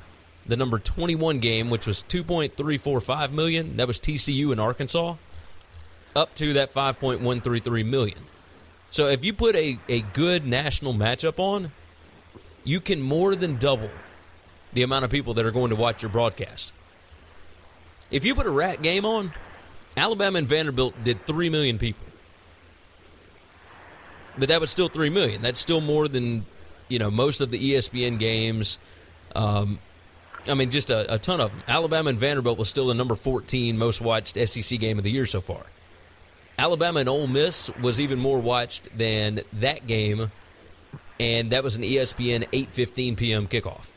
the number 21 game, which was 2.345 million. That was TCU in Arkansas, up to that 5.133 million. So if you put a, a good national matchup on, you can more than double the amount of people that are going to watch your broadcast. If you put a rat game on, Alabama and Vanderbilt did 3 million people. But that was still 3 million. That's still more than, you know, most of the ESPN games. Um, I mean, just a, a ton of them. Alabama and Vanderbilt was still the number 14 most watched SEC game of the year so far. Alabama and Ole Miss was even more watched than that game, and that was an ESPN 8:15 p.m. kickoff.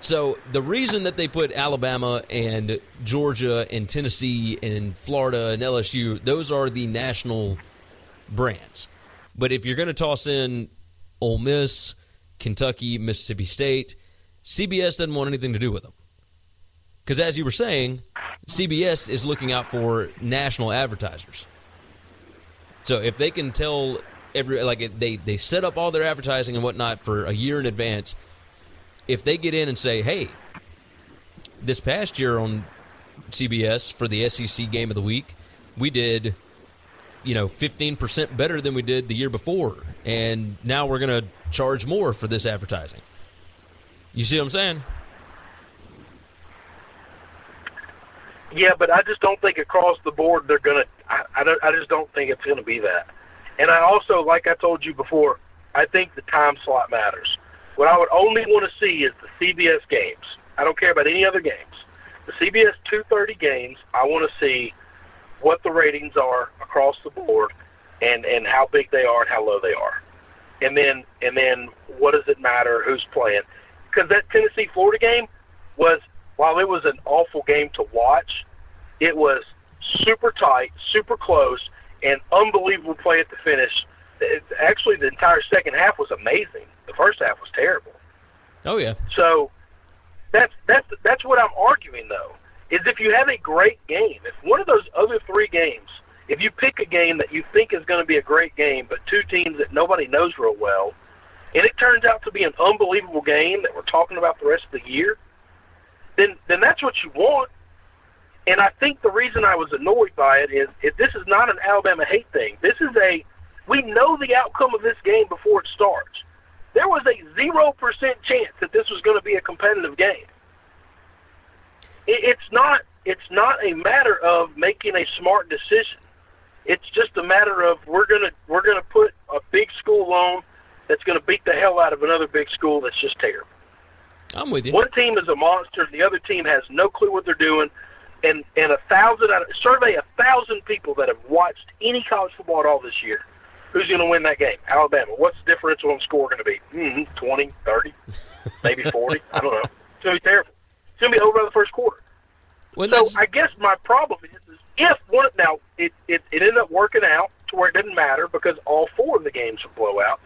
So the reason that they put Alabama and Georgia and Tennessee and Florida and LSU, those are the national brands. But if you're going to toss in Ole Miss, Kentucky, Mississippi State, CBS doesn't want anything to do with them. Because as you were saying, CBS is looking out for national advertisers. So if they can tell every like they they set up all their advertising and whatnot for a year in advance, if they get in and say, "Hey, this past year on CBS for the SEC game of the week, we did you know 15% better than we did the year before and now we're going to charge more for this advertising." You see what I'm saying? Yeah, but I just don't think across the board they're gonna. I, I, don't, I just don't think it's gonna be that. And I also, like I told you before, I think the time slot matters. What I would only want to see is the CBS games. I don't care about any other games. The CBS 230 games, I want to see what the ratings are across the board and and how big they are and how low they are. And then and then what does it matter who's playing? Because that Tennessee Florida game was while it was an awful game to watch, it was super tight, super close, and unbelievable play at the finish. It, actually, the entire second half was amazing. The first half was terrible. Oh yeah. So that's that's that's what I'm arguing though. Is if you have a great game, if one of those other three games, if you pick a game that you think is going to be a great game, but two teams that nobody knows real well, and it turns out to be an unbelievable game that we're talking about the rest of the year, then then that's what you want. And I think the reason I was annoyed by it is if this is not an Alabama hate thing. This is a we know the outcome of this game before it starts. There was a zero percent chance that this was going to be a competitive game. It, it's not. It's not a matter of making a smart decision. It's just a matter of we're gonna we're gonna put a big school on that's going to beat the hell out of another big school that's just terrible. I'm with you. One team is a monster, the other team has no clue what they're doing. And and a thousand survey a thousand people that have watched any college football at all this year. Who's going to win that game? Alabama. What's the differential on score going to be? Mm-hmm, 20, 30, maybe 40. I don't know. It's going to be terrible. It's going to be over by the first quarter. Well, so that's- I guess my problem is, is if one now it, it it ended up working out to where it didn't matter because all four of the games were blowouts.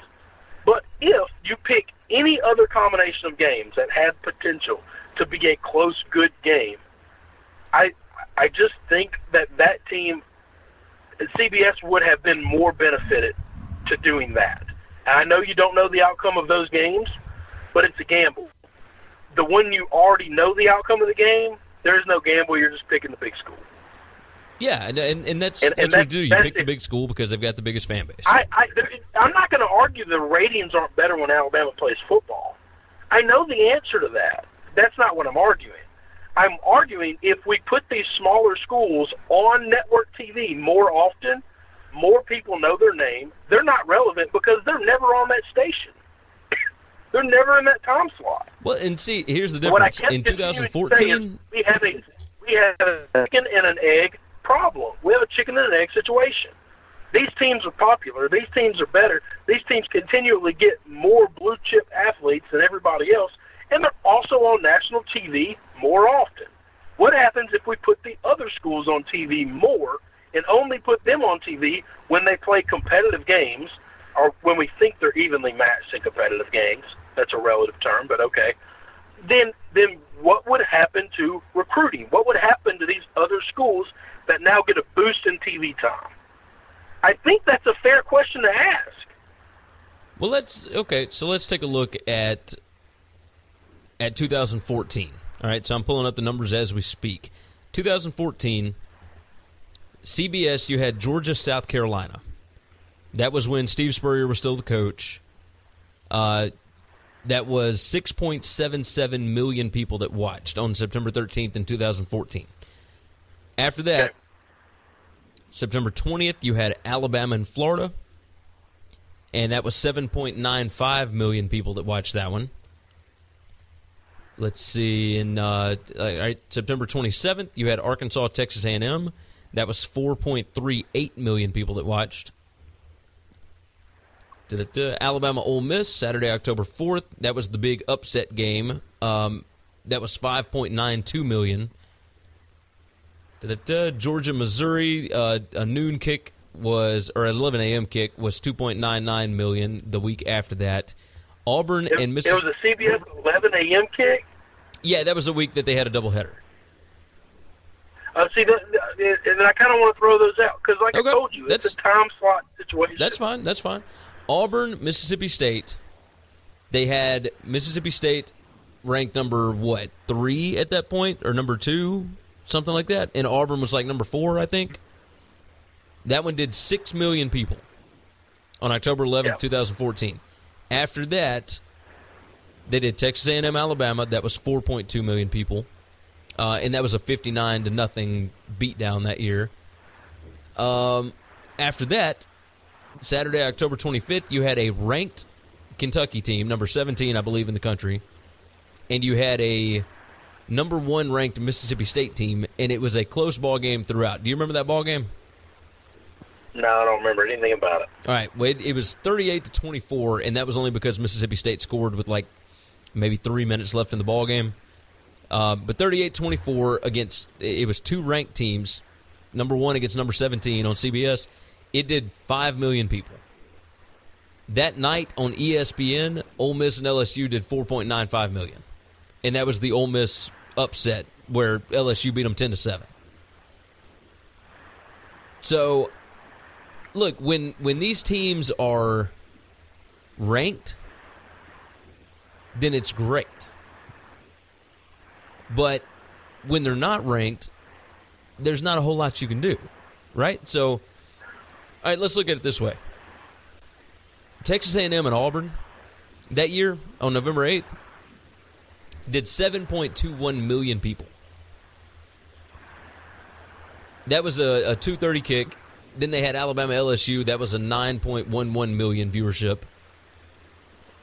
But if you pick any other combination of games that had potential to be a close, good game, I I just think that that team, CBS would have been more benefited to doing that. And I know you don't know the outcome of those games, but it's a gamble. The one you already know the outcome of the game, there's no gamble. You're just picking the big school. yeah, and, and and that's And- that's and what you do. You that's- pick the big school because they've got the biggest fan base. I, I I'm not going to argue the ratings aren't better when Alabama plays football. I know the answer to that. That's not what I'm arguing. I'm arguing if we put these smaller schools on network TV more often, more people know their name. They're not relevant because they're never on that station. they're never in that time slot. well, and see, here's the difference. In continuing to 2014, we have a we have a chicken and an egg problem. We have a chicken and an egg situation. These teams are popular. These teams are better. These teams continually get more blue chip athletes than everybody else, and they're also on national TV more often. What happens if we put the other schools on TV more and only put them on TV when they play competitive games or when we think they're evenly matched in competitive games? That's a relative term, but okay then then what would happen to recruiting? What would happen to these other schools that now get a boost in TV time? I think that's a fair question to ask. well, let's okay. So let's take a look at at 2014. All right, so I'm pulling up the numbers as we speak. 2014, CBS, you had Georgia, South Carolina. That was when Steve Spurrier was still the coach. Uh, that was 6.77 million people that watched on September 13th in 2014. After that, Okay. September 20th, you had Alabama and Florida, and that was 7.95 million people that watched that one. Let's see, in uh, all right, September 27th, you had Arkansas, Texas A&M. That was 4.38 million people that watched. Da-da-da. Alabama Ole Miss Saturday October 4th. That was the big upset game. Um, that was 5.92 million. Da-da-da. Georgia Missouri uh, a noon kick was or an 11 a.m. kick was 2.99 million. The week after that, Auburn It, and Mississippi. it was a CBS 11 a.m. kick. Yeah, that was the week that they had a doubleheader. Uh, see, that, and I kind of want to throw those out because, like Okay, I told you, it's that's- a time slot situation. That's fine. That's fine. Auburn, Mississippi State. They had Mississippi State ranked number what three at that point, or number two, something like that. And Auburn was like number four, I think. That one did six million people on October 11th, Yeah. 2014. After that, they did Texas A&M, Alabama. That was 4.2 million people, uh, and that was a 59 to nothing beatdown that year. Um, after that, Saturday, October 25th, you had a ranked Kentucky team, number 17, I believe, in the country, and you had a number one ranked Mississippi State team, and it was a close ball game throughout. Do you remember that ball game? No, I don't remember anything about it. All right, well, it, it was 38 to 24, and that was only because Mississippi State scored with like maybe three minutes left in the ball game. Uh, but 38 24 against, it was two ranked teams, number one against number 17 on CBS. It did 5 million people. That night on ESPN, Ole Miss and LSU did 4.95 million. And that was the Ole Miss upset where LSU beat them 10 to 7. So, look, when when these teams are ranked, then it's great. But when they're not ranked, there's not a whole lot you can do, right? So, all right, let's look at it this way. Texas A&M and Auburn that year on November 8th did 7.21 million people. That was a, a 230 kick. Then they had Alabama LSU. That was a 9.11 million viewership.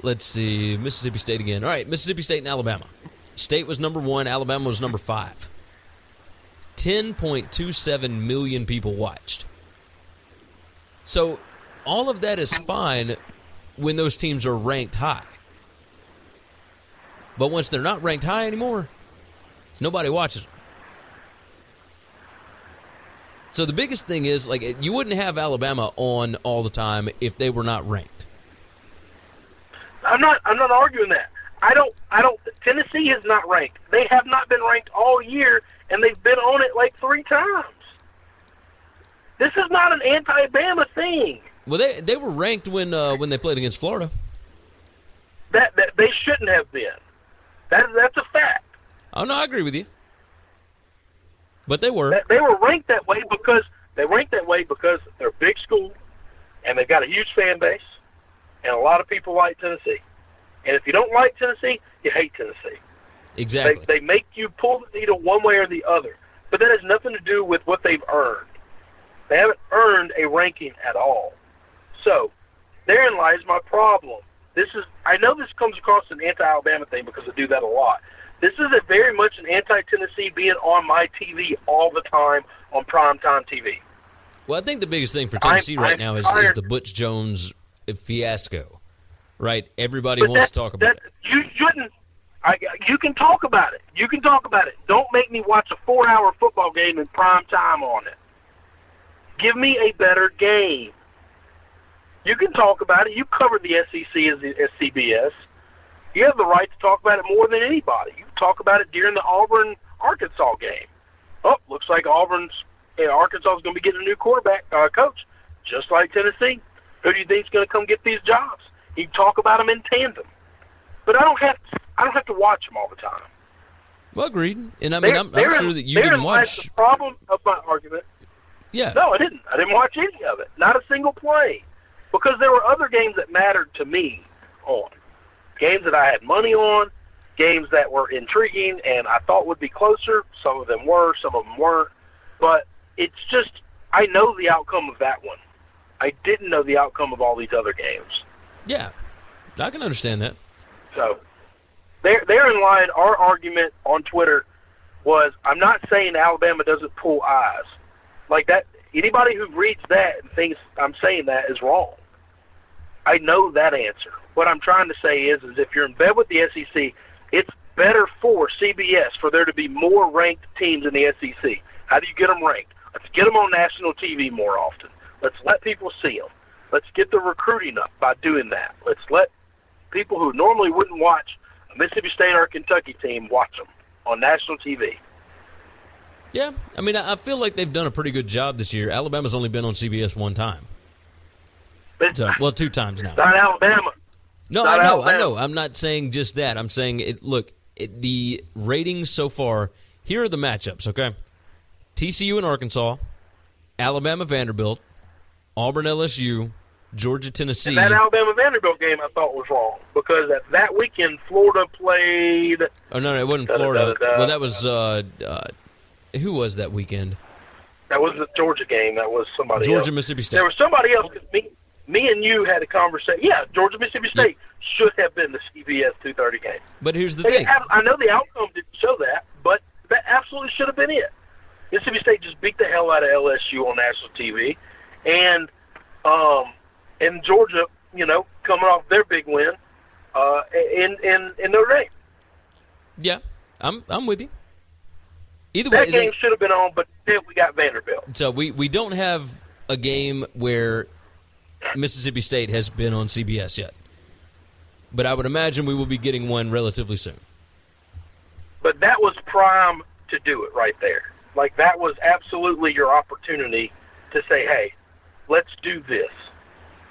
Let's see. Mississippi State again. All right, Mississippi State and Alabama. State was number one, Alabama was number five. 10.27 million people watched. So all of that is fine when those teams are ranked high. But once they're not ranked high anymore, nobody watches them. So the biggest thing is like you wouldn't have Alabama on all the time if they were not ranked. I'm not. I'm not arguing that. I don't. I don't. Tennessee is not ranked. They have not been ranked all year, and they've been on it like three times. This is not an anti-Bama thing. Well, they they were ranked when uh, when they played against Florida. That that they shouldn't have been. That that's a fact. Oh no, I agree with you. But they were. They were ranked that way because they ranked that way because they're a big school, and they've got a huge fan base, and a lot of people like Tennessee. And if you don't like Tennessee, you hate Tennessee. Exactly. They, they make you pull the needle one way or the other. But that has nothing to do with what they've earned. They haven't earned a ranking at all. So, therein lies my problem. This is I know this comes across an anti-Alabama thing because I do that a lot. This is a very much an anti-Tennessee being on my TV all the time on primetime TV. Well, I think the biggest thing for Tennessee I'm- right I'm now is, is the Butch Jones fiasco. Right? Everybody But wants that- to talk about that, it. You shouldn't. I, you can talk about it. You can talk about it. Don't make me watch a four-hour football game in prime time on it. Give me a better game. You can talk about it. You covered the SEC as, the, as CBS. You have the right to talk about it more than anybody. You talk about it during the Auburn Arkansas game. Oh, looks like Auburn's and Arkansas is going to be getting a new quarterback uh, coach, just like Tennessee. Who do you think is going to come get these jobs? You can talk about them in tandem, but I don't have to, I don't have to watch them all the time. Well, agreed. And I mean, There- I'm, I'm therein- sure that you didn't watch. The problem of my argument. Yeah. No, I didn't. I didn't watch any of it. Not a single play, because there were other games that mattered to me on games that I had money on, games that were intriguing and I thought would be closer. Some of them were, some of them weren't. But it's just I know the outcome of that one. I didn't know the outcome of all these other games. Yeah. I can understand that. So there, therein line, our argument on Twitter was I'm not saying Alabama doesn't pull eyes like that. Anybody who reads that and thinks I'm saying that is wrong. I know that answer. What I'm trying to say is, is if you're in bed with the SEC, it's better for CBS for there to be more ranked teams in the SEC. How do you get them ranked? Let's get them on national TV more often. Let's let people see them. Let's get the recruiting up by doing that. Let's let people who normally wouldn't watch a Mississippi State or a Kentucky team watch them on national TV. Yeah. I mean, I I feel like they've done a pretty good job this year. Alabama's only been on CBS one time. So, well, two times now. not Alabama. No, I know, I know. I'm not saying just that. I'm saying it. Look, it, the ratings so far. Here are the matchups. Okay, TCU and Arkansas, Alabama Vanderbilt, Auburn LSU, Georgia Tennessee. And that Alabama Vanderbilt game I thought was wrong because at that weekend Florida played. oh no, no, it wasn't Da, da, Florida. da, da. Well, that was uh, uh, who was that weekend? That was the Georgia game. That was somebody Georgia else. Mississippi State. There was somebody else. Me, and you had a conversation. Yeah, Georgia Mississippi State should have been the CBS 2:30 game. But here's the And thing. I know the outcome didn't show that, but that absolutely should have been it. Mississippi State just beat the hell out of LSU on national TV, and um, and Georgia, you know, coming off their big win uh, in in in Notre Dame. Yeah, I'm I'm with you. Either That way, game should have been on, but then we got Vanderbilt. so we we don't have a game where Mississippi State has been on CBS yet. But I would imagine we will be getting one relatively soon. But that was prime to do it right there. Like that was absolutely your opportunity to say, "Hey, let's do this."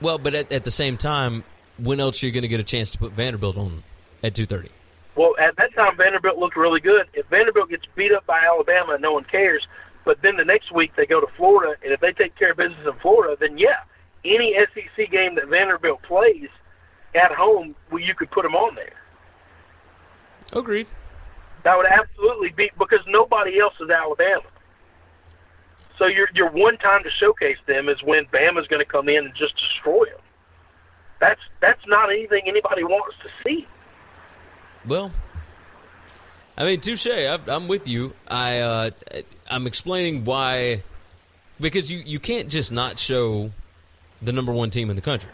Well, but at, at the same time, when else are you going to get a chance to put Vanderbilt on at two thirty? Well, at that time, Vanderbilt looked really good. If Vanderbilt gets beat up by Alabama no one cares, but then the next week they go to Florida, and if they take care of business in Florida, then yeah, any SEC game that Vanderbilt plays at home, well, you could put them on there. Agreed. That would absolutely be because nobody else is Alabama. So your your one time to showcase them is when Bama's going to come in and just destroy them. That's that's not anything anybody wants to see. Well, I mean, touche. I, I'm with you. I uh, I'm explaining why because you you can't just not show the number one team in the country.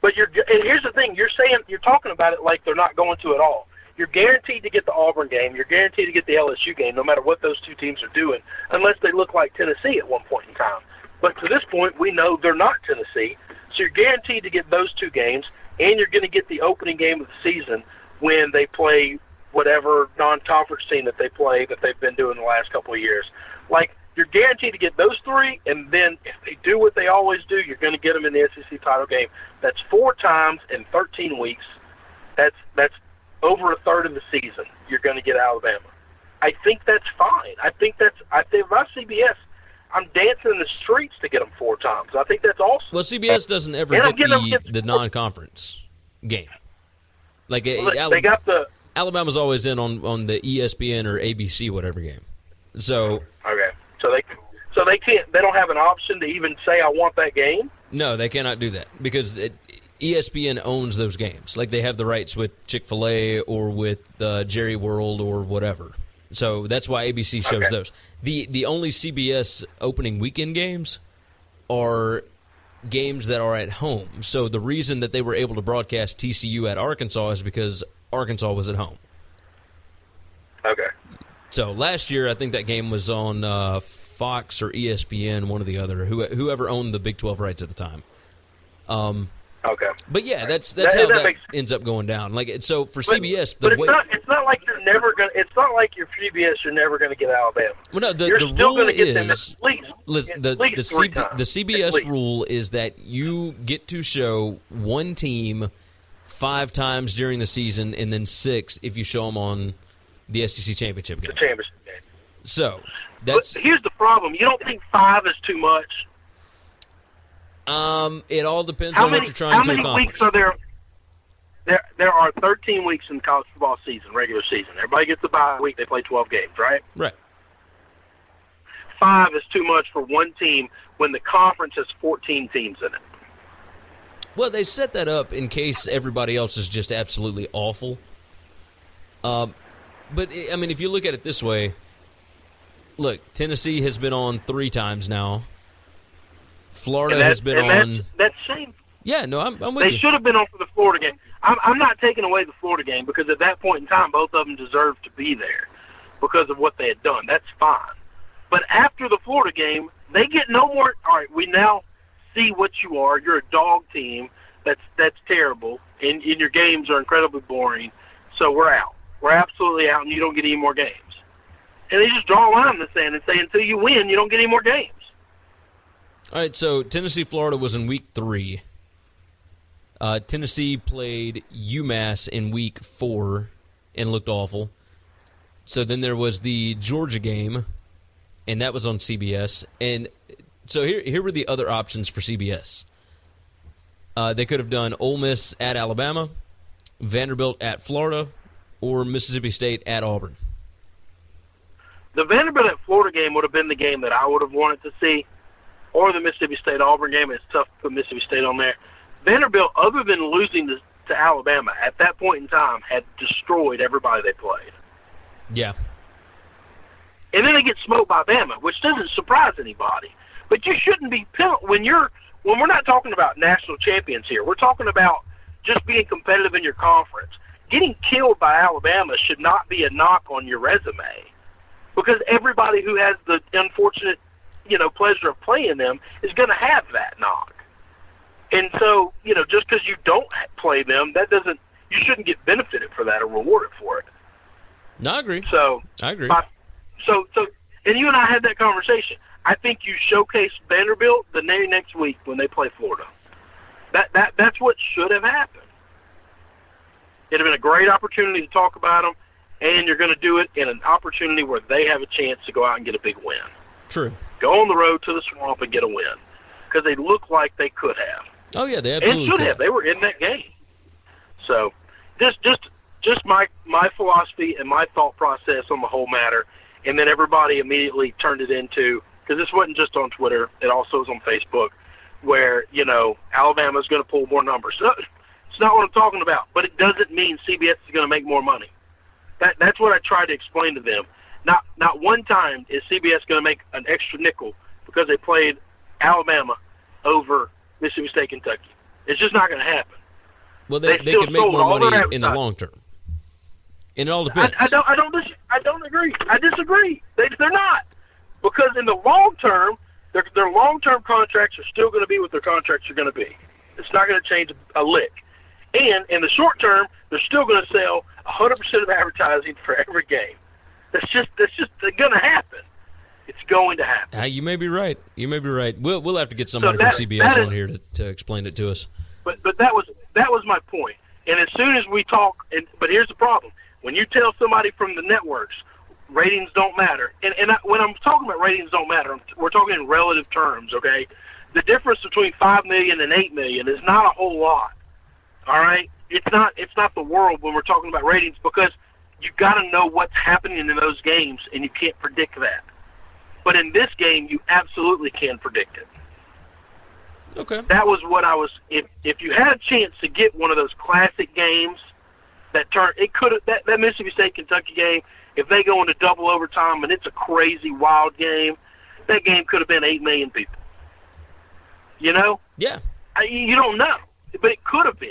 But you're and here's the thing: you're saying you're talking about it like they're not going to at all. You're guaranteed to get the Auburn game. You're guaranteed to get the LSU game, no matter what those two teams are doing, unless they look like Tennessee at one point in time. But to this point, we know they're not Tennessee, so you're guaranteed to get those two games, and you're going to get the opening game of the season when they play whatever non-conference team that they play that they've been doing the last couple of years. Like you're guaranteed to get those three, and then if they do what they always do, you're going to get them in the SEC title game. That's four times in 13 weeks. That's that's over a third of the season. You're going to get Alabama. I think that's fine. I think that's I think if I'm CBS, I'm dancing in the streets to get them four times. I think that's awesome. Well, CBS doesn't ever And get the, the non-conference game. Like it, Look, Ala- they got the Alabama's always in on on the ESPN or ABC whatever game. So they can't. They don't have an option to even say I want that game. no, they cannot do that because it, ESPN owns those games. Like they have the rights with Chick Fil A or with uh, Jerry World or whatever. So that's why ABC shows Okay. those. the The only CBS opening weekend games are games that are at home. So the reason that they were able to broadcast TCU at Arkansas is because Arkansas was at home. Okay. So last year, I think that game was on uh, Fox or ESPN, one or the other, who, whoever owned the Big Twelve rights at the time. Um, Okay. but yeah, that's that's That- how that that ends up going down. Like so for But, CBS, the but it's way not. It's not like you're never gonna. It's not like your CBS. You're never gonna get Alabama. well, no, the, you're the still rule gonna get them is at least. listen, at the least the, CB, times. the CBS rule is that you get to show one team five times during the season, and then six if you show them on the SEC championship game. the championship game. So But here's the problem. You don't think five is too much? um, it all depends How on many? what you're trying how to many accomplish. weeks are there? There, there are 13 weeks in college football season, regular season. Everybody gets a bye week. They play 12 games, right? Right. Five is too much for one team when the conference has 14 teams in it. Well, they set that up in case everybody else is just absolutely awful. Um, but I mean, if you look at it this way, look, Tennessee has been on three times now. Florida And has been on. That's, that's shameful. Yeah, no, I'm, I'm with They you. They should have been on for the Florida game. I'm, I'm not taking away the Florida game because at that point in time, both of them deserved to be there because of what they had done. That's fine. But after the Florida game, they get no more. All right, we now see what you are. You're a dog team. That's that's terrible, and, and your games are incredibly boring. So we're out. We're absolutely out, and you don't get any more games. And they just draw a line in the sand and say, until you win, you don't get any more games. All right, so Tennessee, Florida was in week three. Uh, Tennessee played UMass in week four and looked awful. So then there was the Georgia game, and that was on CBS. And so here, here were the other options for CBS. Uh, they could have done Ole Miss at Alabama, Vanderbilt at Florida, or Mississippi State at Auburn. The Vanderbilt at Florida game would have been the game that I would have wanted to see or the Mississippi State Auburn game. It's tough to put Mississippi State on there. Vanderbilt, other than losing to, to Alabama at that point in time, had destroyed everybody they played. Yeah. And then they get smoked by Bama, which doesn't surprise anybody. But you shouldn't be when you're when we're not talking about national champions here. We're talking about just being competitive in your conference. Getting killed by Alabama should not be a knock on your resume, because everybody who has the unfortunate, you know, pleasure of playing them is going to have that knock. And so, you know, just because you don't play them, that doesn't you shouldn't get benefited for that or rewarded for it. No, I agree. So I agree. My, so so, and you and I had that conversation. I think you showcase Vanderbilt the very next week when they play Florida. That that that's what should have happened. It'd have been a great opportunity to talk about them, and you're going to do it in an opportunity where they have a chance to go out and get a big win. True. Go on the road to the swamp and get a win because they look like they could have. Oh yeah, they absolutely and should could. have. They were in that game. So, just just just my my philosophy and my thought process on the whole matter, and then everybody immediately turned it into because this wasn't just on Twitter; it also was on Facebook, where you know Alabama's going to pull more numbers. So, it's not what I'm talking about, but it doesn't mean CBS is going to make more money. That that's what I tried to explain to them. Not not one time is CBS going to make an extra nickel because they played Alabama over Mississippi State, Kentucky. It's just not going to happen. Well, they, They they, could make more money in the long term. And it all depends. I, I don't. I don't. Dis- I don't agree. I disagree. They, they're not because in the long term, their their long term contracts are still going to be what their contracts are going to be. It's not going to change a lick. And in the short term, they're still going to sell 100% of advertising for every game. That's just that's just going to happen. It's going to happen. Ah, you may be right. You may be right. We'll we'll have to get somebody that- from CBS is- on here to, to explain it to us. But but that was that was my point. And as soon as we talk, and but here's the problem: when you tell somebody from the networks ratings don't matter, and and I, when I'm talking about ratings don't matter, I'm, we're talking in relative terms. Okay, the difference between five million and eight million is not a whole lot. All right, it's not it's not the world when we're talking about ratings because you got to know what's happening in those games, and you can't predict that. But in this game, you absolutely can predict it Okay. that was what I was. If if you had a chance to get one of those classic games that turn, it could have that that Mississippi State Kentucky game. If they go into double overtime and it's a crazy wild game, that game could have been eight million people. You know, Yeah. I, you don't know, but it could have been.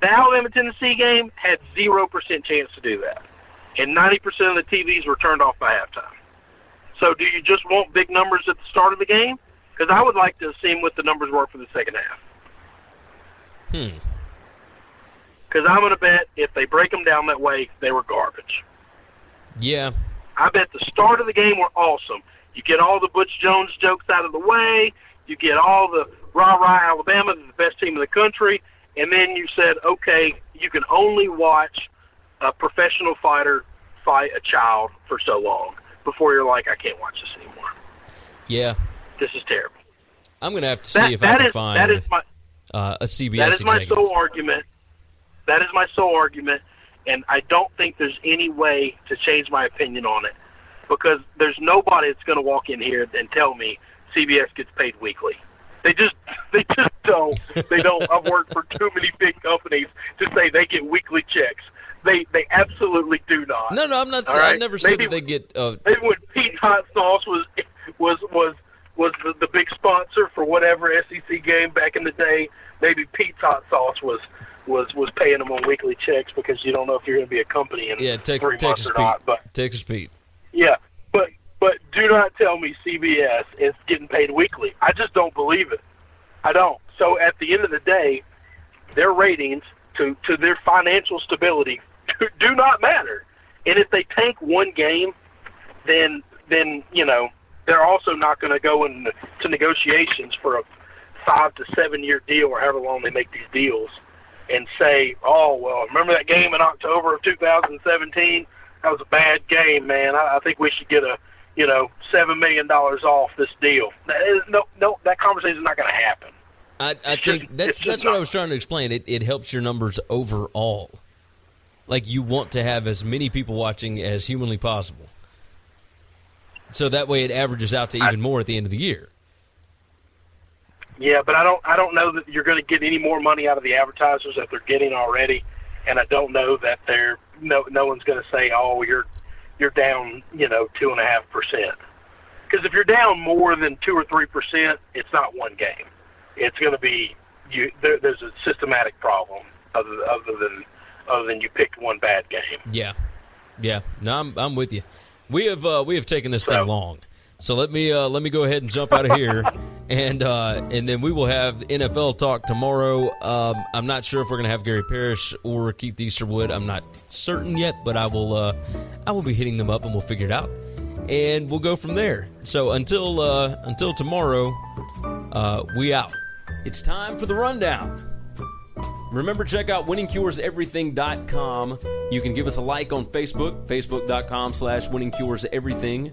The Alabama Tennessee game had zero percent chance to do that, and ninety percent of the TVs were turned off by halftime. So, do you just want big numbers at the start of the game? Because I would like to see what the numbers were for the second half. Hmm. Because I'm going to bet if they break them down that way, they were garbage. Yeah. I bet the start of the game were awesome. You get all the Butch Jones jokes out of the way. You get all the rah rah Alabama, they're the best team in the country, and then you said, okay, you can only watch a professional fighter fight a child for so long before you're like, I can't watch this anymore. Yeah. This is terrible. I'm going to have to see That, if I can is find that is my uh, a CBS that is my executive. sole argument. That is my sole argument, and I don't think there's any way to change my opinion on it because there's nobody that's going to walk in here and tell me CBS gets paid weekly. They just they just don't. They don't. I've worked for too many big companies to say they get weekly checks. They they absolutely do not. No, no, I'm not. Saying, I right? never said Maybe- that they get. Uh, Maybe when Pete Hot Sauce was was was was the, the big sponsor for whatever SEC game back in the day, maybe Pete's Hot Sauce was was was paying them on weekly checks because you don't know if you're going to be a company in yeah, Tex- three Texas months or Pete. not. But Texas Pete. yeah, but do not tell me CBS is getting paid weekly. I just don't believe it. I don't. So at the end of the day, their ratings to to their financial stability do, do not matter. And if they tank one game, then then you know they're also not going to go into negotiations for a five to seven year deal or however long they make these deals and say, oh well, remember that game in October of 2017? That was a bad game, man. I, I think we should get a you know seven million dollars off this deal. No, no, that conversation is not going to happen. I, I think just- that's that's what I was trying to explain. It it helps your numbers overall. Like you want to have as many people watching as humanly possible. So that way it averages out to even more at the end of the year. Yeah, but I don't I don't know that you're going to get any more money out of the advertisers that they're getting already, and I don't know that they're no no one's going to say, oh, you're you're down, you know, two and a half percent. Because if you're down more than two or three percent, it's not one game. It's going to be you. There, there's a systematic problem other other than other than you picked one bad game. Yeah, yeah. No, I'm I'm with you. We have uh, we have taken this thing long. So let me uh, let me go ahead and jump out of here, and uh, and then we will have NFL talk tomorrow. Um, I'm not sure if we're gonna have Gary Parrish or Keith Easterwood. I'm not certain yet, but I will uh, I will be hitting them up and we'll figure it out, and we'll go from there. So until uh, until tomorrow, uh, we out. It's time for the rundown. Remember, check out winningcureseverything.com. You can give us a like on Facebook, facebook.com slash winningcureseverything.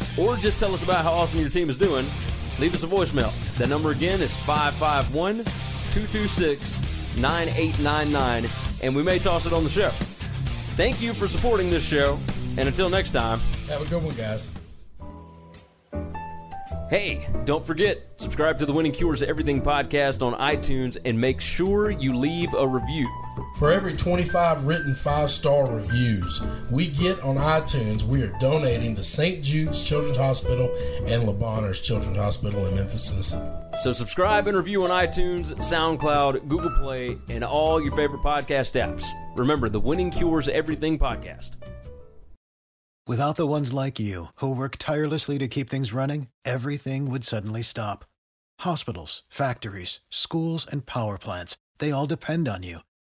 or just tell us about how awesome your team is doing, leave us a voicemail. That number again is 551 226 9899, and we may toss it on the show. Thank you for supporting this show, and until next time, have a good one, guys. Hey, don't forget, subscribe to the Winning Cures Everything podcast on iTunes and make sure you leave a review. For every 25 written five star reviews we get on iTunes, we are donating to St. Jude's Children's Hospital and Le Bonheur Children's Hospital in Memphis, Tennessee. So, subscribe and review on iTunes, SoundCloud, Google Play, and all your favorite podcast apps. Remember the Winning Cures Everything podcast. Without the ones like you, who work tirelessly to keep things running, everything would suddenly stop. Hospitals, factories, schools, and power plants, they all depend on you.